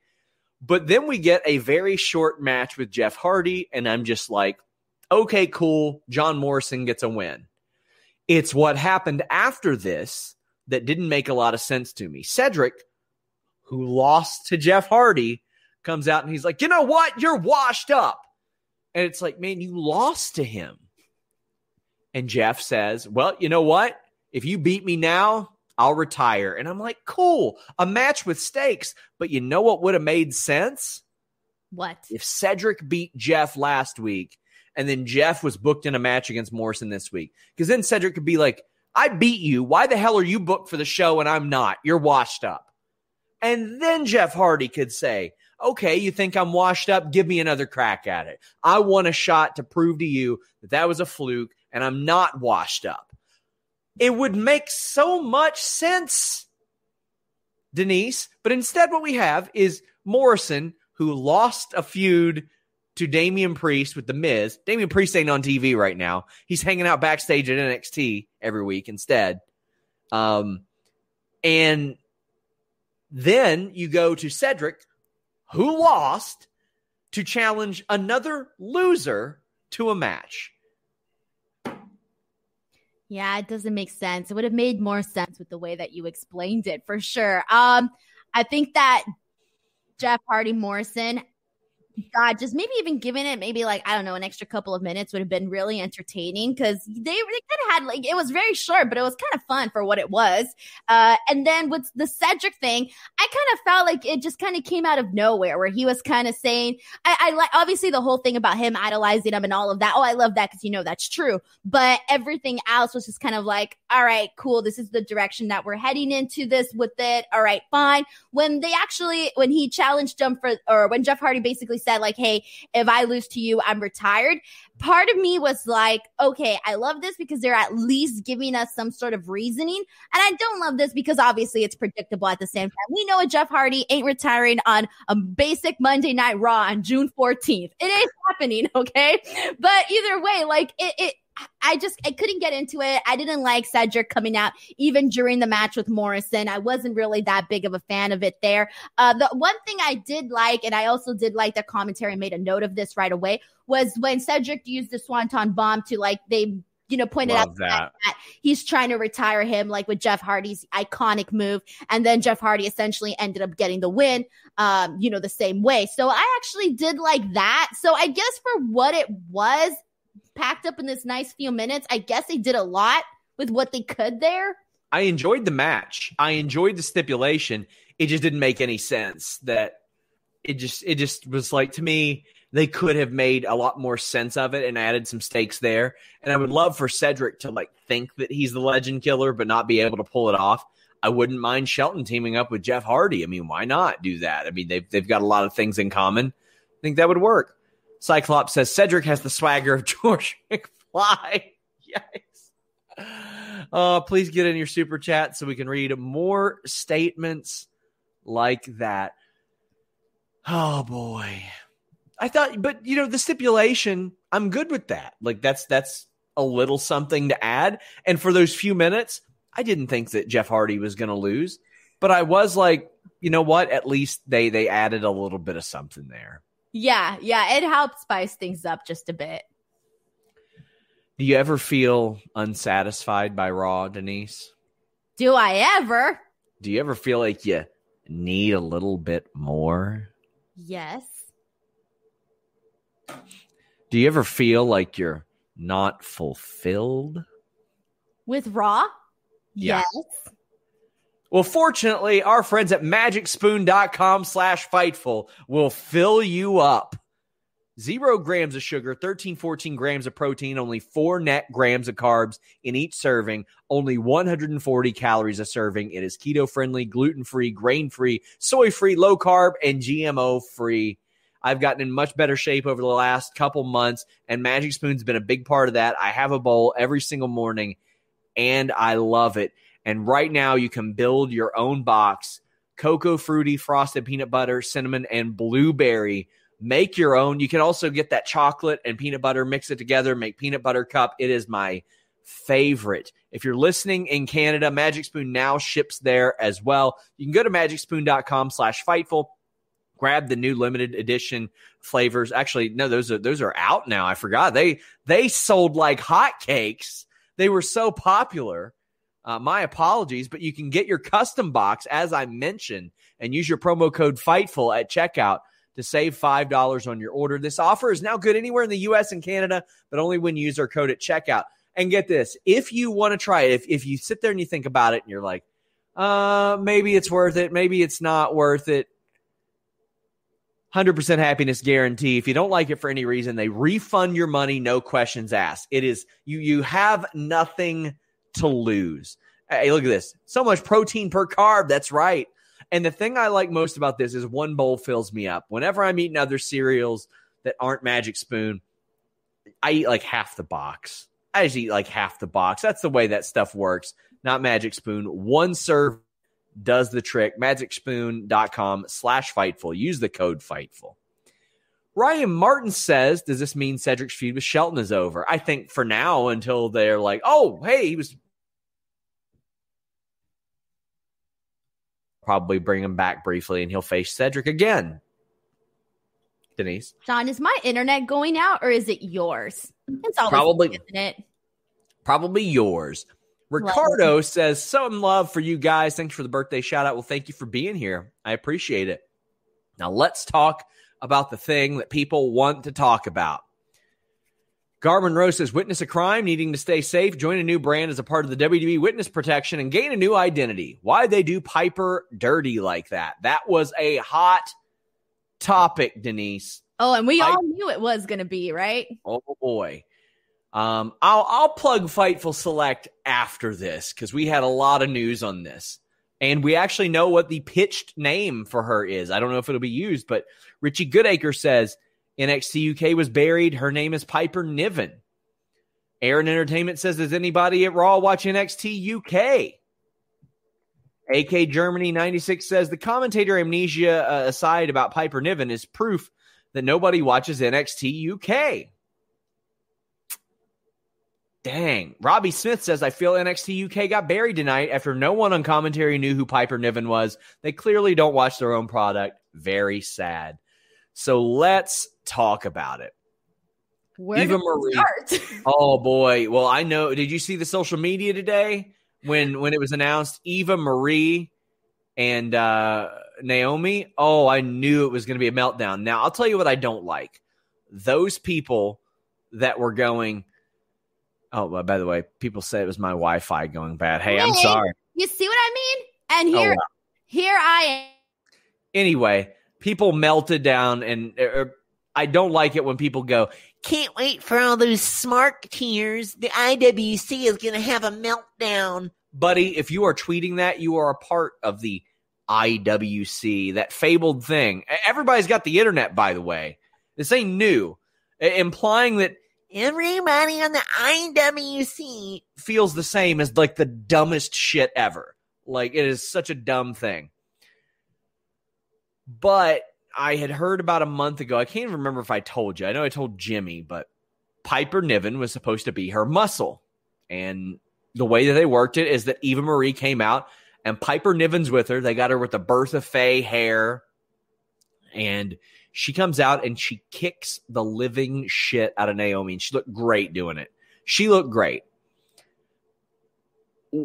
A: But then we get a very short match with Jeff Hardy, and I'm just like, okay, cool. John Morrison gets a win. It's what happened after this that didn't make a lot of sense to me. Cedric, who lost to Jeff Hardy, comes out and he's like, you know what? You're washed up. And it's like, man, you lost to him. And Jeff says, well, you know what? If you beat me now, I'll retire. And I'm like, cool, a match with stakes. But you know what would have made sense?
B: What?
A: If Cedric beat Jeff last week and then Jeff was booked in a match against Morrison this week. Because then Cedric could be like, I beat you. Why the hell are you booked for the show and I'm not? You're washed up. And then Jeff Hardy could say, okay, you think I'm washed up? Give me another crack at it. I want a shot to prove to you that that was a fluke and I'm not washed up. It would make so much sense, Denise. But instead, what we have is Morrison, who lost a feud to Damian Priest with The Miz. Damian Priest ain't on TV right now. He's hanging out backstage at NXT every week instead. Um, and then you go to Cedric, who lost, to challenge another loser to a match.
B: Yeah, it doesn't make sense. It would have made more sense with the way that you explained it for sure. Um, I think that Jeff Hardy Morrison God, just maybe even giving it maybe like I don't know an extra couple of minutes would have been really entertaining because they, they kind of had like it was very short, but it was kind of fun for what it was. Uh, and then with the Cedric thing, I kind of felt like it just kind of came out of nowhere, where he was kind of saying, I, I like obviously the whole thing about him idolizing him and all of that. Oh, I love that because you know that's true. But everything else was just kind of like, all right, cool. This is the direction that we're heading into this with it. All right, fine. When they actually when he challenged him for or when Jeff Hardy basically said like, hey, if I lose to you, I'm retired. Part of me was like, okay, I love this because they're at least giving us some sort of reasoning. And I don't love this because obviously it's predictable at the same time. We know a Jeff Hardy ain't retiring on a basic Monday Night Raw on June 14th. It ain't happening, <laughs> okay? But either way, like it, it I just I couldn't get into it. I didn't like Cedric coming out even during the match with Morrison. I wasn't really that big of a fan of it there. Uh, the one thing I did like, and I also did like the commentary made a note of this right away, was when Cedric used the Swanton bomb to like they you know, pointed Love out that. that. he's trying to retire him, like with Jeff Hardy's iconic move. And then Jeff Hardy essentially ended up getting the win, um, you know, the same way. So I actually did like that. So I guess for what it was, packed up in this nice few minutes. I guess they did a lot with what they could there.
A: I enjoyed the match. I enjoyed the stipulation. It just didn't make any sense that it just it just was like to me they could have made a lot more sense of it and added some stakes there. And I would love for Cedric to like think that he's the legend killer but not be able to pull it off. I wouldn't mind Shelton teaming up with Jeff Hardy. I mean, why not do that? I mean, they've they've got a lot of things in common. I think that would work. Cyclops says Cedric has the swagger of <laughs> George McFly. Yikes. Uh, please get in your super chat so we can read more statements like that. Oh boy. I thought, but you know, the stipulation, I'm good with that. Like that's that's a little something to add. And for those few minutes, I didn't think that Jeff Hardy was going to lose, but I was like, you know what? At least they they added a little bit of something there.
B: Yeah, yeah, it helps spice things up just a bit.
A: Do you ever feel unsatisfied by Raw, Denise?
B: Do I ever?
A: Do you ever feel like you need a little bit more?
B: Yes.
A: Do you ever feel like you're not fulfilled?
B: With Raw?
A: Yeah. Yes. Well, fortunately, our friends at magicspoon.com slash fightful will fill you up. Zero grams of sugar, 13, 14 grams of protein, only four net grams of carbs in each serving, only 140 calories a serving. It is keto friendly, gluten free, grain free, soy free, low carb, and GMO free. I've gotten in much better shape over the last couple months, and Magic Spoon's been a big part of that. I have a bowl every single morning, and I love it. And right now, you can build your own box cocoa fruity, frosted peanut butter, cinnamon, and blueberry. Make your own. You can also get that chocolate and peanut butter, mix it together, make peanut butter cup. It is my favorite. If you're listening in Canada, Magic Spoon now ships there as well. You can go to magicspoon.com slash fightful. Grab the new limited edition flavors. Actually, no, those are those are out now. I forgot. They they sold like hotcakes. They were so popular uh, my apologies, but you can get your custom box, as I mentioned, and use your promo code FIGHTFUL at checkout to save $5 on your order. This offer is now good anywhere in the US and Canada, but only when you use our code at checkout. And get this if you want to try it, if, if you sit there and you think about it and you're like, uh, maybe it's worth it, maybe it's not worth it. 100% happiness guarantee. If you don't like it for any reason, they refund your money, no questions asked. It is you you have nothing to lose. Hey, look at this. So much protein per carb. That's right. And the thing I like most about this is one bowl fills me up. Whenever I'm eating other cereals that aren't Magic Spoon, I eat like half the box. I just eat like half the box. That's the way that stuff works. Not Magic Spoon. One serve does the trick. MagicSpoon.com slash Fightful. Use the code Fightful. Ryan Martin says, Does this mean Cedric's feud with Shelton is over? I think for now, until they're like, Oh, hey, he was probably bring him back briefly and he'll face Cedric again. Denise.
B: John, is my internet going out or is it yours?
A: It's always probably, isn't it? Probably yours. Ricardo love. says, Some love for you guys. Thanks for the birthday shout out. Well, thank you for being here. I appreciate it. Now let's talk about the thing that people want to talk about. Garmin Rose says, witness a crime, needing to stay safe, join a new brand as a part of the WWE witness protection, and gain a new identity. Why they do Piper dirty like that? That was a hot topic, Denise.
B: Oh, and we all knew it was going to be right.
A: Oh boy. Um, I'll I'll plug Fightful Select after this because we had a lot of news on this, and we actually know what the pitched name for her is. I don't know if it'll be used, but Richie Goodacre says NXT UK was buried. Her name is Piper Niven. Aaron Entertainment says, Does anybody at Raw watch NXT UK? AK Germany 96 says, The commentator amnesia uh, aside about Piper Niven is proof that nobody watches NXT UK. Dang. Robbie Smith says, I feel NXT UK got buried tonight after no one on commentary knew who Piper Niven was. They clearly don't watch their own product. Very sad. So let's talk about it.
B: Where Eva Marie. Start? <laughs>
A: oh boy. Well, I know. Did you see the social media today when when it was announced Eva Marie and uh, Naomi? Oh, I knew it was going to be a meltdown. Now I'll tell you what I don't like. Those people that were going. Oh, well, by the way, people say it was my Wi-Fi going bad. Hey, I'm sorry.
B: You see what I mean? And oh, here, oh, wow. here I am.
A: Anyway, people melted down and er, er, I don't like it when people go,
C: can't wait for all those smark tears. The IWC is going to have a meltdown.
A: Buddy, if you are tweeting that, you are a part of the IWC, that fabled thing. Everybody's got the internet, by the way. This ain't new. Implying that
C: everybody on the IWC
A: feels the same as like the dumbest shit ever. Like it is such a dumb thing. But I had heard about a month ago. I can't even remember if I told you. I know I told Jimmy, but Piper Niven was supposed to be her muscle. And the way that they worked it is that Eva Marie came out and Piper Niven's with her. They got her with the Bertha Faye hair. And she comes out and she kicks the living shit out of Naomi. And she looked great doing it. She looked great.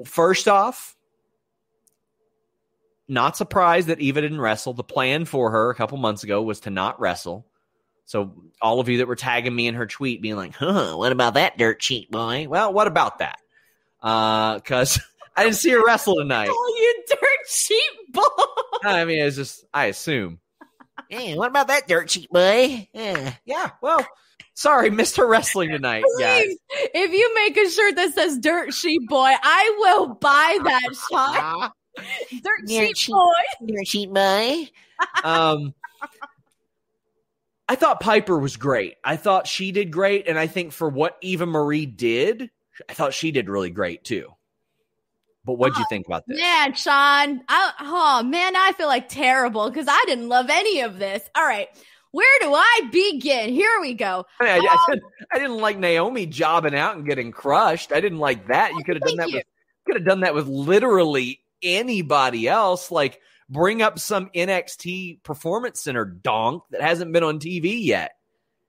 A: First off, not surprised that Eva didn't wrestle. The plan for her a couple months ago was to not wrestle. So all of you that were tagging me in her tweet, being like, "Huh, what about that dirt cheap boy?" Well, what about that? Because uh, <laughs> I didn't see her wrestle tonight.
B: Oh, you dirt cheap boy!
A: I mean, it's just I assume.
C: Hey, what about that dirt cheap boy?
A: Yeah, yeah. Well, sorry, Mr. wrestling <laughs> tonight, guys.
B: If you make a shirt that says "Dirt Sheep Boy," I will buy that shot. <laughs> Dirt sheet cheap boy.
C: Dirt cheap boy. <laughs>
A: um, I thought Piper was great. I thought she did great, and I think for what Eva Marie did, I thought she did really great too. But what'd you think about this?
B: Man, Sean, I, oh man, I feel like terrible because I didn't love any of this. All right, where do I begin? Here we go.
A: I, I, um, I, didn't, I, didn't, like Naomi jobbing out and getting crushed. I didn't like that. You could have done that. You. With, could have done that with literally anybody else. Like bring up some NXT Performance Center donk that hasn't been on TV yet.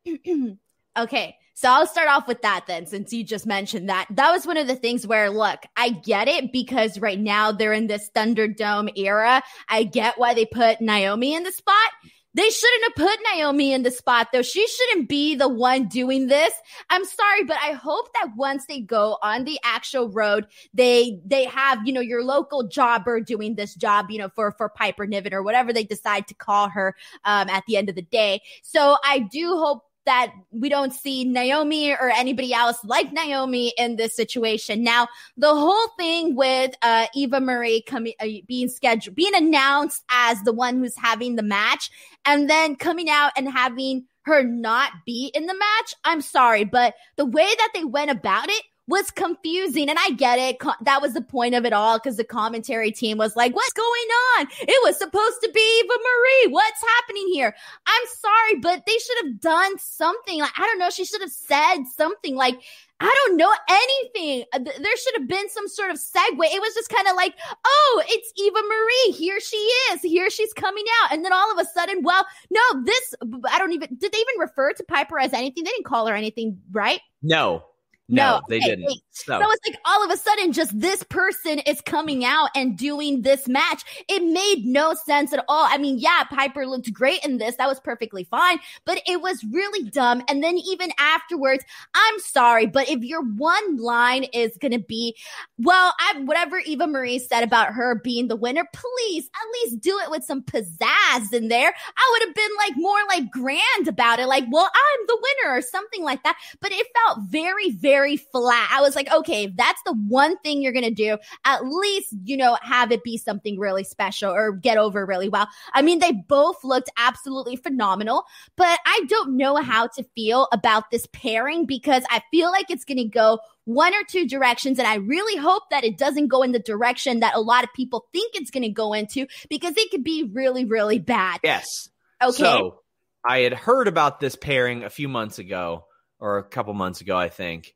A: <clears throat>
B: okay. So I'll start off with that then, since you just mentioned that. That was one of the things where, look, I get it because right now they're in this Thunderdome era. I get why they put Naomi in the spot. They shouldn't have put Naomi in the spot though. She shouldn't be the one doing this. I'm sorry, but I hope that once they go on the actual road, they they have, you know, your local jobber doing this job, you know, for for Piper Niven or whatever they decide to call her um, at the end of the day. So I do hope that we don't see Naomi or anybody else like Naomi in this situation. Now, the whole thing with uh, Eva Marie coming, uh, being scheduled, being announced as the one who's having the match, and then coming out and having her not be in the match. I'm sorry, but the way that they went about it was confusing. And I get it. that was the point of it all because the commentary team was like, what's going on? It was supposed to be Eva Marie. What's happening here? I'm sorry, but they should have done something. Like, I don't know. She should have said something like, I don't know anything. Uh, there should have been some sort of segue. It was just kind of like, oh, it's Eva Marie. Here she is. Here she's coming out. And then all of a sudden, well, no, this, I don't even, did they even refer to Piper as anything? They didn't call her anything, right?
A: No. No, no they okay, didn't.
B: So. so it's like all of a sudden, just this person is coming out and doing this match. It made no sense at all. I mean, yeah, Piper looked great in this. That was perfectly fine, but it was really dumb. And then even afterwards, I'm sorry, but if your one line is going to be, well, I, whatever Eva Marie said about her being the winner, please at least do it with some pizzazz in there. I would have been like more like grand about it. Like, well, I'm the winner or something like that. But it felt very, very very flat. I was like, okay, if that's the one thing you're going to do, at least, you know, have it be something really special or get over really well. I mean, they both looked absolutely phenomenal, but I don't know mm-hmm. how to feel about this pairing because I feel like it's going to go one or two directions. And I really hope that it doesn't go in the direction that a lot of people think it's going to go into because it could be really, really bad.
A: Yes. Okay. So I had heard about this pairing a few months ago or a couple months ago, I think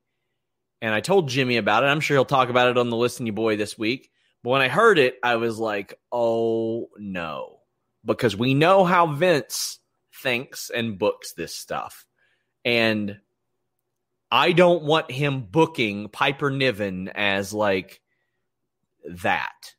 A: and I told Jimmy about it. I'm sure he'll talk about it on the Listen You Boy this week. But when I heard it, I was like, oh no. Because we know how Vince thinks and books this stuff. And I don't want him booking Piper Niven as like that.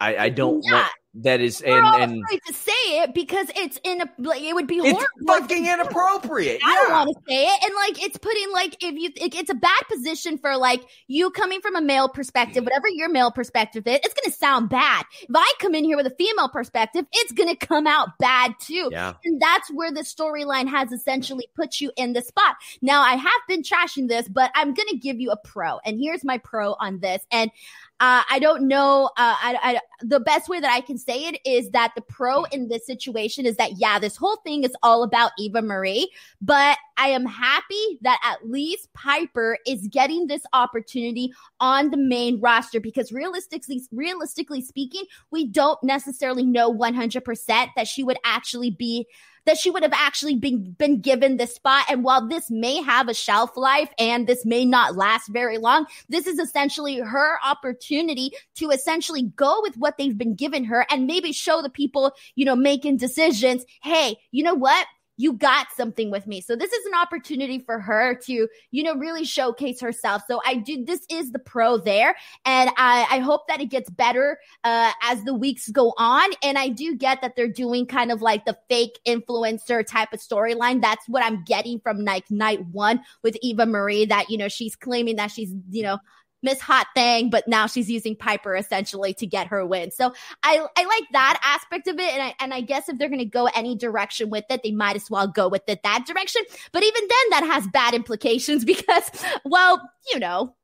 A: I, I don't yeah. want that is
B: We're
A: and,
B: all
A: and
B: afraid to say it because it's in a like it would be.
A: It's fucking inappropriate.
B: I don't want to say it, and like it's putting like if you it, it's a bad position for like you coming from a male perspective, whatever your male perspective is, it's gonna sound bad. If I come in here with a female perspective, it's gonna come out bad too.
A: Yeah.
B: And that's where the storyline has essentially put you in the spot. Now I have been trashing this, but I'm gonna give you a pro, and here's my pro on this, and uh, I don't know. Uh, I, I, the best way that I can say it is that the pro in this situation is that, yeah, this whole thing is all about Eva Marie, but I am happy that at least Piper is getting this opportunity on the main roster because realistically, realistically speaking, we don't necessarily know 100% that she would actually be that she would have actually been, been given this spot. And while this may have a shelf life and this may not last very long, this is essentially her opportunity to essentially go with what they've been given her and maybe show the people, you know, making decisions. Hey, you know what? You got something with me. So this is an opportunity for her to, you know, really showcase herself. So I do, this is the pro there. And I, I hope that it gets better, uh, as the weeks go on. And I do get that they're doing kind of like the fake influencer type of storyline. That's what I'm getting from like night one with Eva Marie that, you know, she's claiming that she's, you know, Miss Hot Thing, but now she's using Piper essentially to get her win. So I, I like that aspect of it. And I, and I guess if they're going to go any direction with it, they might as well go with it that direction. But even then, that has bad implications <laughs> because, well, you know,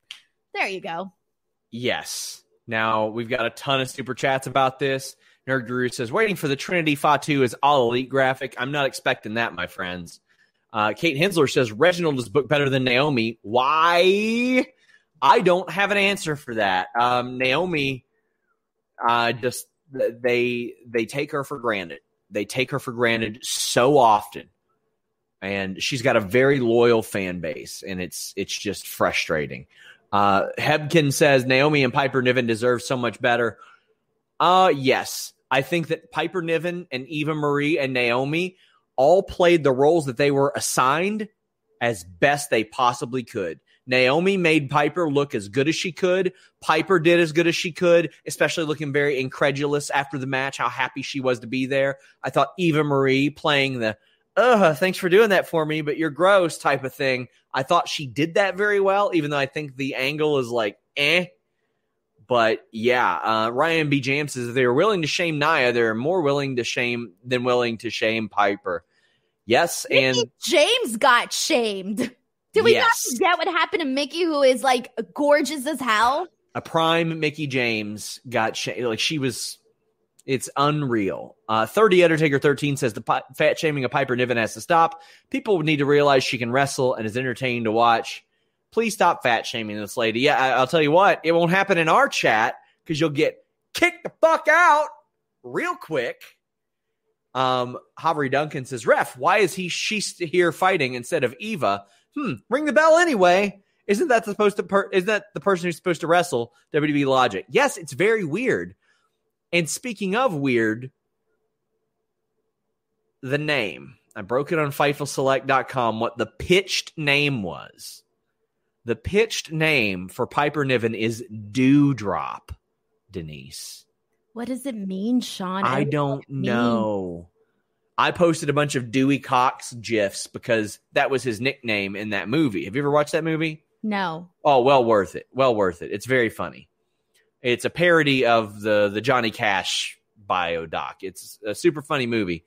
B: there you go.
A: Yes. Now we've got a ton of super chats about this. Nerd Guru says, waiting for the Trinity Fatu is all elite graphic. I'm not expecting that, my friends. Uh, Kate Hensler says, Reginald is booked better than Naomi. Why? I don't have an answer for that. Um, Naomi, uh, just they they take her for granted. They take her for granted so often, and she's got a very loyal fan base, and it's it's just frustrating. Uh, Hebkin says Naomi and Piper Niven deserve so much better. Uh, yes, I think that Piper Niven and Eva Marie and Naomi all played the roles that they were assigned as best they possibly could. Naomi made Piper look as good as she could. Piper did as good as she could, especially looking very incredulous after the match, how happy she was to be there. I thought Eva Marie playing the, uh, thanks for doing that for me, but you're gross type of thing. I thought she did that very well, even though I think the angle is like, eh. But yeah, uh, Ryan B. James says if they are willing to shame Nia, they're more willing to shame than willing to shame Piper. Yes, and
B: James got shamed. Did we yes. not forget what happened to Mickie, who is like gorgeous as hell?
A: A prime Mickie James got sh- like she was. It's unreal. Uh, 30 Undertaker 13 says the pi- fat shaming of Piper Niven has to stop. People need to realize she can wrestle and is entertaining to watch. Please stop fat shaming this lady. Yeah, I- I'll tell you what, it won't happen in our chat because you'll get kicked the fuck out real quick. Um, Havry Duncan says, "Ref, why is he she here fighting instead of Eva? Hmm, ring the bell anyway. Isn't that supposed to? Per- isn't that the person who's supposed to wrestle? WWE logic. Yes, it's very weird. And speaking of weird, the name. I broke it on FightfulSelect.com what the pitched name was. The pitched name for Piper Niven is Dewdrop, Denise.
B: What does it mean, Sean?
A: I, I don't know. I posted a bunch of Dewey Cox gifs because that was his nickname in that movie. Have you ever watched that movie?
B: No.
A: Oh, well worth it. Well worth it. It's very funny. It's a parody of the the Johnny Cash bio doc. It's a super funny movie.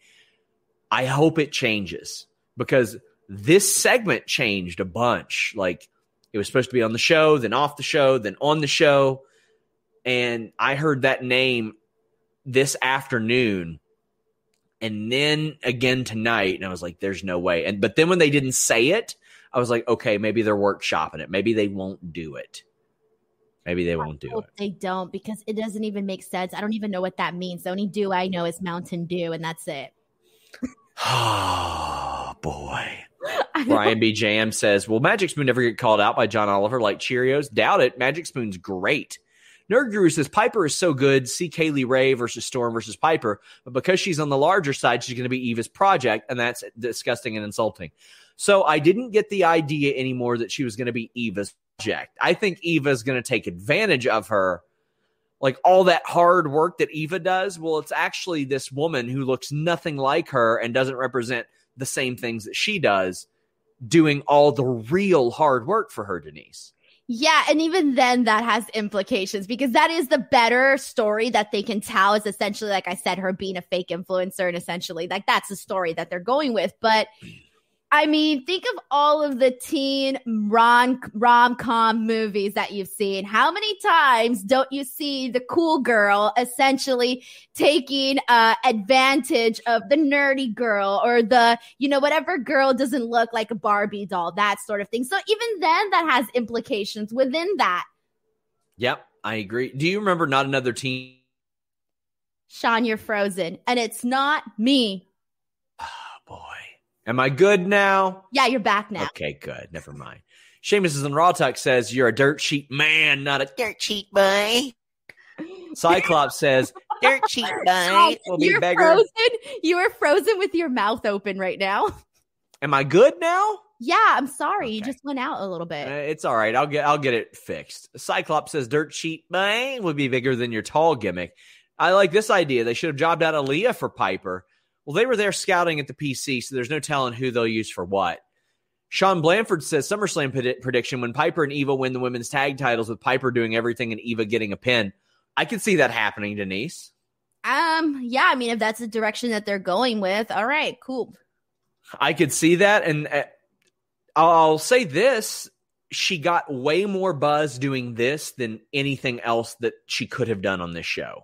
A: I hope it changes because this segment changed a bunch. Like it was supposed to be on the show, then off the show, then on the show. And I heard that name this afternoon and then again tonight and I was like there's no way. And but then when they didn't say it, I was like okay, maybe they're workshopping it. Maybe they won't do it. Maybe they won't do it.
B: They don't because it doesn't even make sense. I don't even know what that means. The only do I know is Mountain Dew, and that's it.
A: oh <sighs> boy. <laughs> Brian B. Jam says, Will Magic Spoon ever get called out by John Oliver like Cheerios? Doubt it. Magic Spoon's great. Nerd Guru says Piper is so good. See Kay Lee Ray versus Storm versus Piper, but because she's on the larger side, she's going to be Eva's project, and that's disgusting and insulting. So I didn't get the idea anymore that she was going to be Eva's project. I think Eva is going to take advantage of her. Like all that hard work that Eva does, well, it's actually this woman who looks nothing like her and doesn't represent the same things that she does, doing all the real hard work for her, Denise.
B: Yeah, and even then that has implications because that is the better story that they can tell is essentially like I said her being a fake influencer and essentially like that's the story that they're going with, but I mean, think of all of the teen rom rom com movies that you've seen. How many times don't you see the cool girl essentially taking uh, advantage of the nerdy girl or the you know whatever girl doesn't look like a Barbie doll, that sort of thing. So even then, that has implications within that.
A: Yep, I agree. Do you remember not another teen?
B: Sean, you're frozen, and it's not me.
A: Am I good now?
B: Yeah, you're back now.
A: Okay, good. Never mind. Seamus is in Raw Talk says you're a dirt sheet man, not a
C: dirt sheet boy.
A: Cyclops <laughs> says
C: dirt sheet boy.
B: Will be you're frozen. You are frozen with your mouth open right now.
A: Am I good now?
B: Yeah, I'm sorry. Okay. You just went out a little bit. Uh,
A: it's all right. I'll get I'll get it fixed. Cyclops says dirt sheet man would be bigger than your tall gimmick. I like this idea. They should have jobbed out Aliyah for Piper. Well, they were there scouting at the PC, so there's no telling who they'll use for what. Sean Blanford says SummerSlam pred- prediction when Piper and Eva win the women's tag titles with Piper doing everything and Eva getting a pin. I can see that happening, Denise.
B: Um, yeah, I mean, if that's the direction that they're going with, all right, cool.
A: I could see that, and uh, I'll say this: she got way more buzz doing this than anything else that she could have done on this show,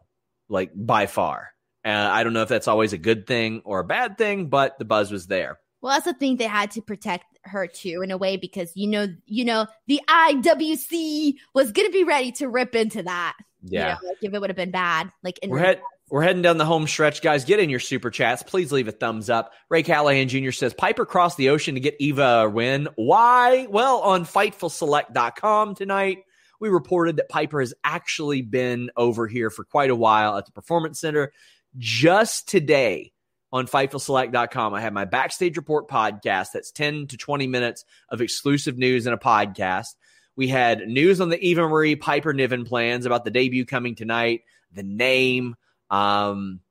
A: like by far. Uh, I don't know if that's always a good thing or a bad thing, but the buzz was there.
B: Well, that's the thing they had to protect her too in a way because you know, you know, the IWC was gonna be ready to rip into that.
A: Yeah,
B: you know, like if it would have been bad, like
A: we're head, we're heading down the home stretch, guys. Get in your super chats. Please leave a thumbs up. Ray Callahan Jr. says Piper crossed the ocean to get Eva a win. Why? Well, on FightfulSelect.com tonight, we reported that Piper has actually been over here for quite a while at the Performance Center just today on FightfulSelect.com, I have my Backstage Report podcast. That's 10 to 20 minutes of exclusive news in a podcast. We had news on the Eva Marie Piper Niven plans about the debut coming tonight, the name, um,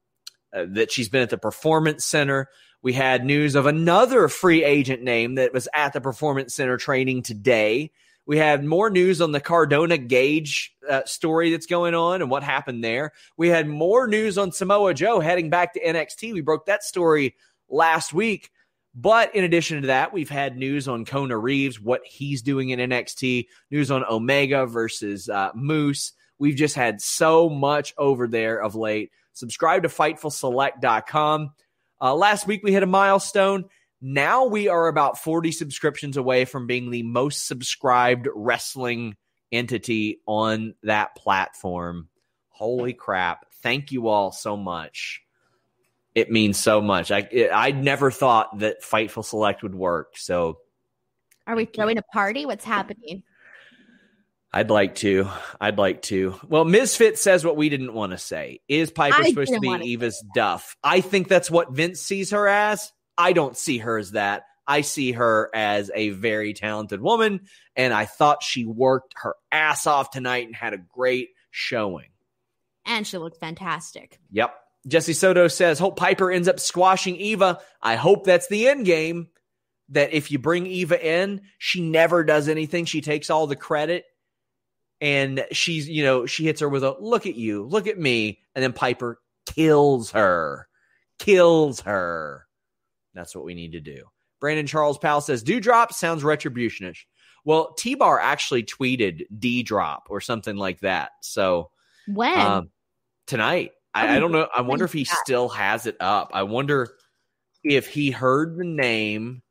A: uh, that she's been at the Performance Center. We had news of another free agent name that was at the Performance Center training today. We had more news on the Cardona Gage uh, story that's going on and what happened there. We had more news on Samoa Joe heading back to NXT. We broke that story last week. But in addition to that, we've had news on Kona Reeves, what he's doing in NXT, news on Omega versus uh, Moose. We've just had so much over there of late. Subscribe to FightfulSelect.com. Uh, last week we hit a milestone. Now we are about 40 subscriptions away from being the most subscribed wrestling entity on that platform. Holy crap. Thank you all so much. It means so much. I it, I never thought that Fightful Select would work. So
B: Are we throwing a party? What's happening?
A: I'd like to. I'd like to. Well, Misfit says what we didn't want to say. Is Piper I supposed to be Eva's Duff? I think that's what Vince sees her as. I don't see her as that. I see her as a very talented woman, and I thought she worked her ass off tonight and had a great showing.
B: And she looked fantastic.
A: Yep. Jesse Soto says, Hope Piper ends up squashing Eva. I hope that's the end game. That if you bring Eva in, she never does anything. She takes all the credit. And she's, you know, she hits her with a look at you, look at me. And then Piper kills her, kills her. That's what we need to do. Brandon Charles Powell says, Dewdrop sounds retributionish. Well, T Bar actually tweeted D drop or something like that. So
B: when? Um,
A: tonight. I, I, don't know. I wonder if he still has it up. I wonder if he heard the name,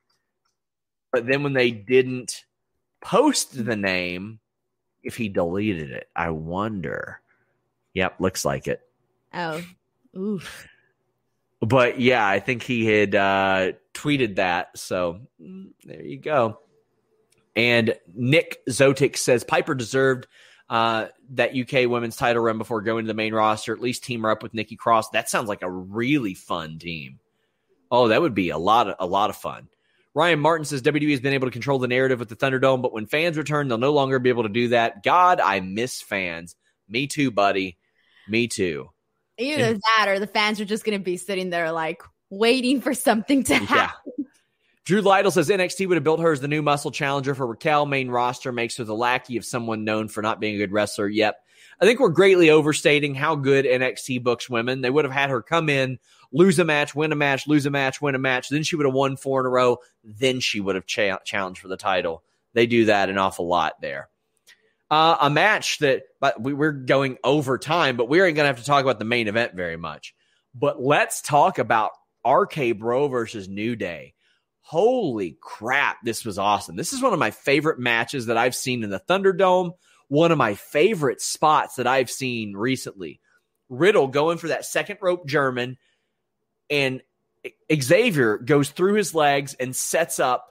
A: but then when they didn't post the name, if he deleted it. I wonder. Yep, looks like it.
B: Oh, oof.
A: But yeah, I think he had uh, tweeted that. So mm, there you go. And Nick Zotic says Piper deserved uh, that UK women's title run before going to the main roster. At least team her up with Nikki Cross. That sounds like a really fun team. Oh, that would be a lot of a lot of fun. Ryan Martin says WWE has been able to control the narrative with the Thunderdome, but when fans return, they'll no longer be able to do that. God, I miss fans. Me too, buddy. Me too.
B: Either and, that or the fans are just going to be sitting there like waiting for something to happen. Yeah.
A: Drew Lytle says NXT would have built her as the new muscle challenger for Raquel. Main roster makes her the lackey of someone known for not being a good wrestler. Yep. I think we're greatly overstating how good NXT books women. They would have had her come in, lose a match, win a match, lose a match, win a match. Then she would have won four in a row. Then she would have cha- challenged for the title. They do that an awful lot there. Uh, a match that, but we, we're going over time, but we aren't going to have to talk about the main event very much. But let's talk about RK Bro versus New Day. Holy crap, this was awesome. This is one of my favorite matches that I've seen in the Thunderdome. One of my favorite spots that I've seen recently. Riddle going for that second rope German, and Xavier goes through his legs and sets up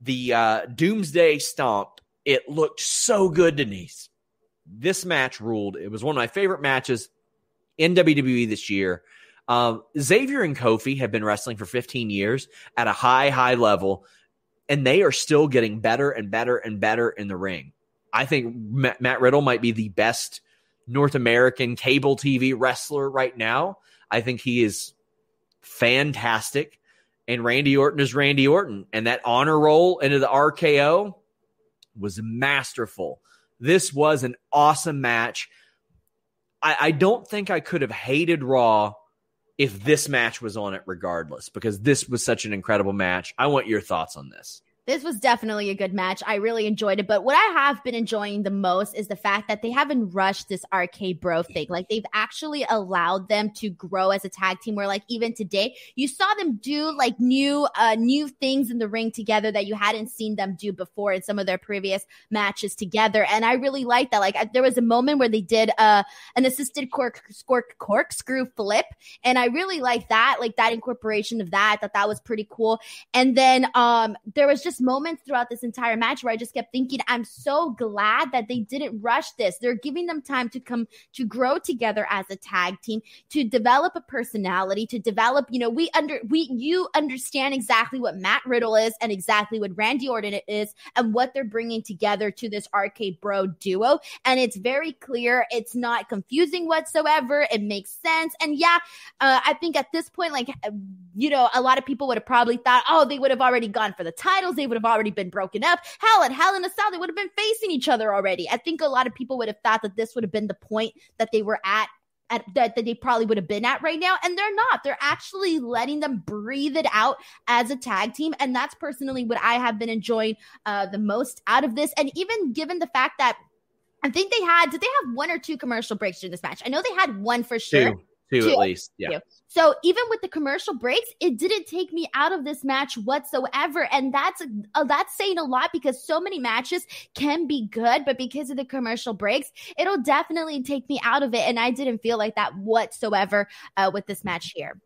A: the uh, Doomsday Stomp. It looked so good, Denise. This match ruled. It was one of my favorite matches in WWE this year. Um, Xavier and Kofi have been wrestling for 15 years at a high, high level, and they are still getting better and better and better in the ring. I think Matt Riddle might be the best North American cable TV wrestler right now. I think he is fantastic. And Randy Orton is Randy Orton. And that honor roll into the RKO was masterful. This was an awesome match. I, I don't think I could have hated Raw if this match was on it regardless because this was such an incredible match. I want your thoughts on this
B: this was definitely a good match. I really enjoyed it. But what I have been enjoying the most is the fact that they haven't rushed this RK Bro thing. Like they've actually allowed them to grow as a tag team. Where like even today, you saw them do like new uh new things in the ring together that you hadn't seen them do before in some of their previous matches together. And I really like that. Like there was a moment where they did uh an assisted cork cork corkscrew flip, and I really like that. Like that incorporation of that. That that was pretty cool. And then um there was just just moments throughout this entire match where I just kept thinking, I'm so glad that they didn't rush this. They're giving them time to come to grow together as a tag team, to develop a personality, to develop, you know, we under we you understand exactly what Matt Riddle is and exactly what Randy Orton is and what they're bringing together to this RK Bro duo. And it's very clear. It's not confusing whatsoever. It makes sense. And yeah, uh, I think at this point, like, you know, a lot of people would have probably thought, oh, they would have already gone for the titles. They they would have already been broken up. Hell, at Hell in a Cell, they would have been facing each other already. I think a lot of people would have thought that this would have been the point that they were at at, that, that they probably would have been at right now. And they're not. They're actually letting them breathe it out as a tag team. And that's personally what I have been enjoying uh, the most out of this. And even given the fact that I think they had, did they have one or two commercial breaks during this match? I know they had one for sure.
A: Two. Two, two, at least. Yeah.
B: So even with the commercial breaks, it didn't take me out of this match whatsoever, and that's uh, that's saying a lot because so many matches can be good, but because of the commercial breaks, it'll definitely take me out of it, and I didn't feel like that whatsoever uh, with this match here.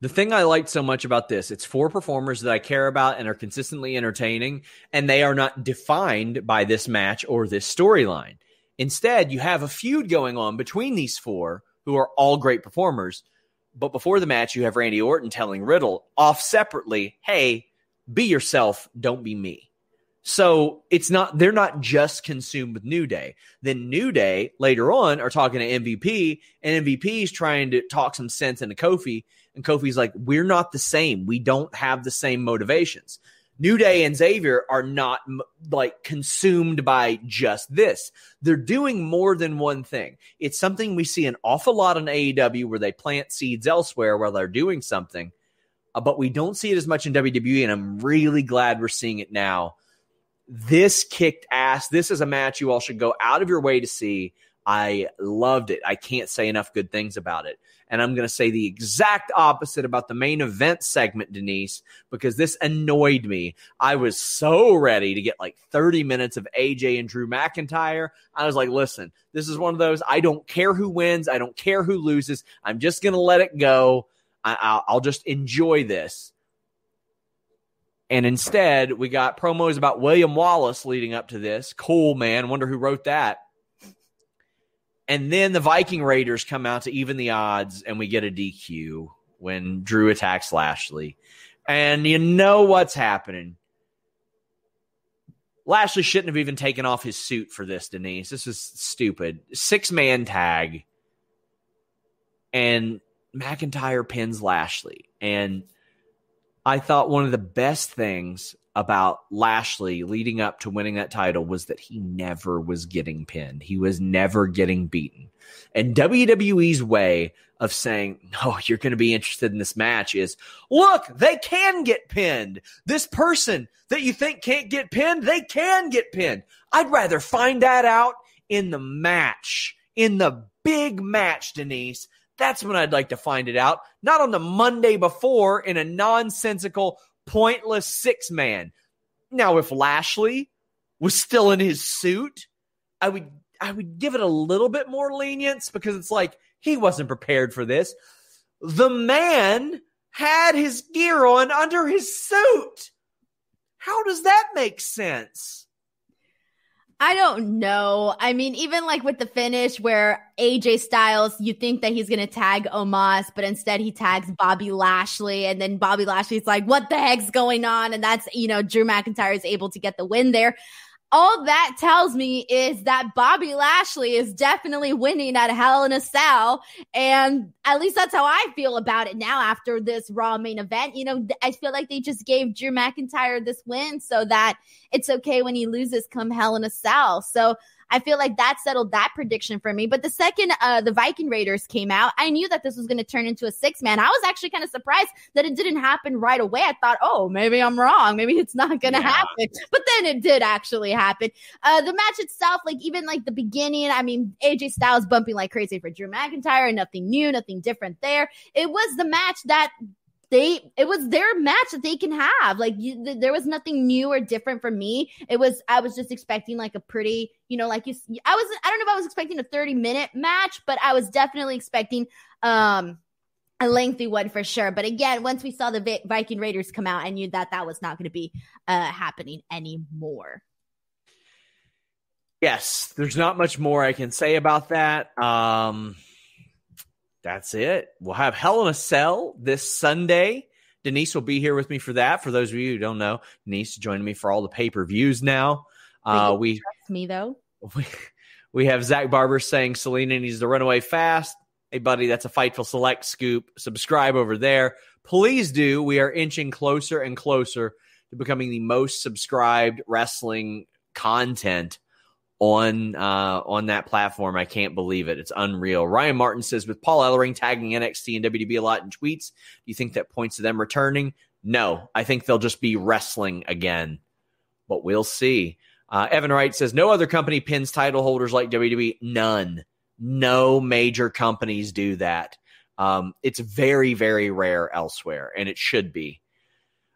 A: The thing I liked so much about this, it's four performers that I care about and are consistently entertaining, and they are not defined by this match or this storyline. Instead, you have a feud going on between these four who are all great performers. But before the match, you have Randy Orton telling Riddle off separately, hey, be yourself, don't be me. So it's not, they're not just consumed with New Day. Then New Day later on are talking to MVP, and MVP is trying to talk some sense into Kofi. And Kofi's like, we're not the same. We don't have the same motivations. New Day and Xavier are not like consumed by just this. They're doing more than one thing. It's something we see an awful lot on AEW where they plant seeds elsewhere while they're doing something, uh, but we don't see it as much in WWE. And I'm really glad we're seeing it now this kicked ass. This is a match you all should go out of your way to see. I loved it. I can't say enough good things about it. And I'm going to say the exact opposite about the main event segment, Denise, because this annoyed me. I was so ready to get like 30 minutes of AJ and Drew McIntyre. I was like, listen, this is one of those. I don't care who wins. I don't care who loses. I'm just going to let it go. I, will just enjoy this. And instead, we got promos about William Wallace leading up to this. Cool, man. Wonder who wrote that. And then the Viking Raiders come out to even the odds, and we get a DQ when Drew attacks Lashley. And you know what's happening. Lashley shouldn't have even taken off his suit for this, Denise. This is stupid. Six man tag. And McIntyre pins Lashley. And I thought one of the best things about Lashley leading up to winning that title was that he never was getting pinned. He was never getting beaten. And WWE's way of saying, no, you're going to be interested in this match is look, they can get pinned. This person that you think can't get pinned, they can get pinned. I'd rather find that out in the match, in the big match, Denise, that's when I'd like to find it out, not on the Monday before in a nonsensical, pointless six man. Now, if Lashley was still in his suit, I would I would give it a little bit more lenience because it's like he wasn't prepared for this. The man had his gear on under his suit. How does that make sense?
B: I don't know. I mean, even like with the finish where AJ Styles, you think that he's going to tag Omos, but instead he tags Bobby Lashley. And then Bobby Lashley's like, what the heck's going on? And that's, you know, Drew McIntyre is able to get the win there all that tells me is that Bobby Lashley is definitely winning at Hell in a Cell. And at least that's how I feel about it now after this Raw main event. You know, I feel like they just gave Drew McIntyre this win so that it's okay when he loses come Hell in a Cell. So I feel like that settled that prediction for me. But the second uh, the Viking Raiders came out, I knew that this was going to turn into a six man. I was actually kind of surprised that it didn't happen right away. I thought, oh, maybe I'm wrong. Maybe it's not going to yeah. happen. But then it did actually happen. Uh, the match itself, like even like the beginning, I mean, AJ Styles bumping like crazy for Drew McIntyre, nothing new, nothing different there. It was the match that they it was their match that they can have. Like you, th- there was nothing new or different for me. It was i was just expecting like a pretty you know like you i was i don't know if i was expecting a 30 minute match but i was definitely expecting um a lengthy one for sure. But again once we saw the viking raiders come out i knew that that was not going to be uh happening anymore.
A: Yes there's not much more i can say about that. Um that's it. We'll have Hell in a Cell this Sunday. Denise will be here with me for that. For those of you who don't know, Denise joining me for all the pay per views now.
B: Uh, we trust me though. <laughs>
A: We, we have Zach Barber saying Selena needs to run away fast. Hey, buddy, that's a Fightful Select scoop. Subscribe over there. Please do. We are inching closer and closer to becoming the most subscribed wrestling content on uh, on that platform. I can't believe it. It's unreal. Ryan Martin says with Paul Ellering tagging NXT and WWE a lot in tweets, do you think that points to them returning? No, I think they'll just be wrestling again, but we'll see. Uh, Evan Wright says no other company pins title holders like WWE. None. No major companies do that. Um, it's very, very rare elsewhere, and it should be.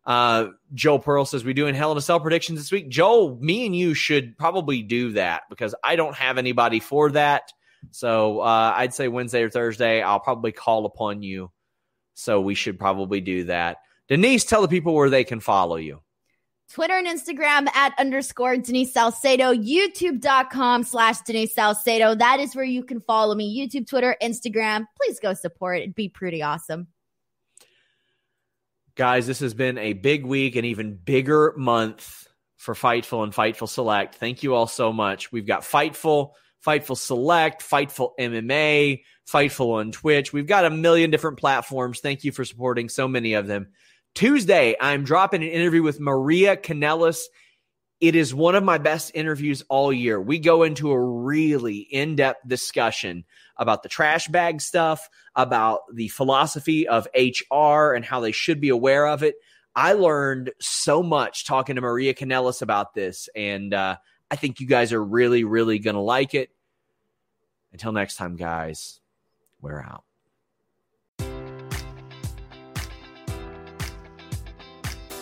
A: Uh, Joel Pearl says, We doing Hell in a Cell predictions this week? Joel, me and you should probably do that because I don't have anybody for that. So uh, I'd say Wednesday or Thursday, I'll probably call upon you. So we should probably do that. Denise, tell the people where they can follow you.
B: Twitter and Instagram at underscore Denise Salcedo, youtube.com slash Denise Salcedo. That is where you can follow me. YouTube, Twitter, Instagram. Please go support. It'd be pretty awesome.
A: Guys, this has been a big week and even bigger month for Fightful and Fightful Select. Thank you all so much. We've got Fightful, Fightful Select, Fightful MMA, Fightful on Twitch. We've got a million different platforms. Thank you for supporting so many of them. Tuesday, I'm dropping an interview with Maria Kanellis. It is one of my best interviews all year. We go into a really in depth discussion about the trash bag stuff, about the philosophy of HR and how they should be aware of it. I learned so much talking to Maria Kanellis about this, and uh, I think you guys are really, really going to like it. Until next time, guys, we're out.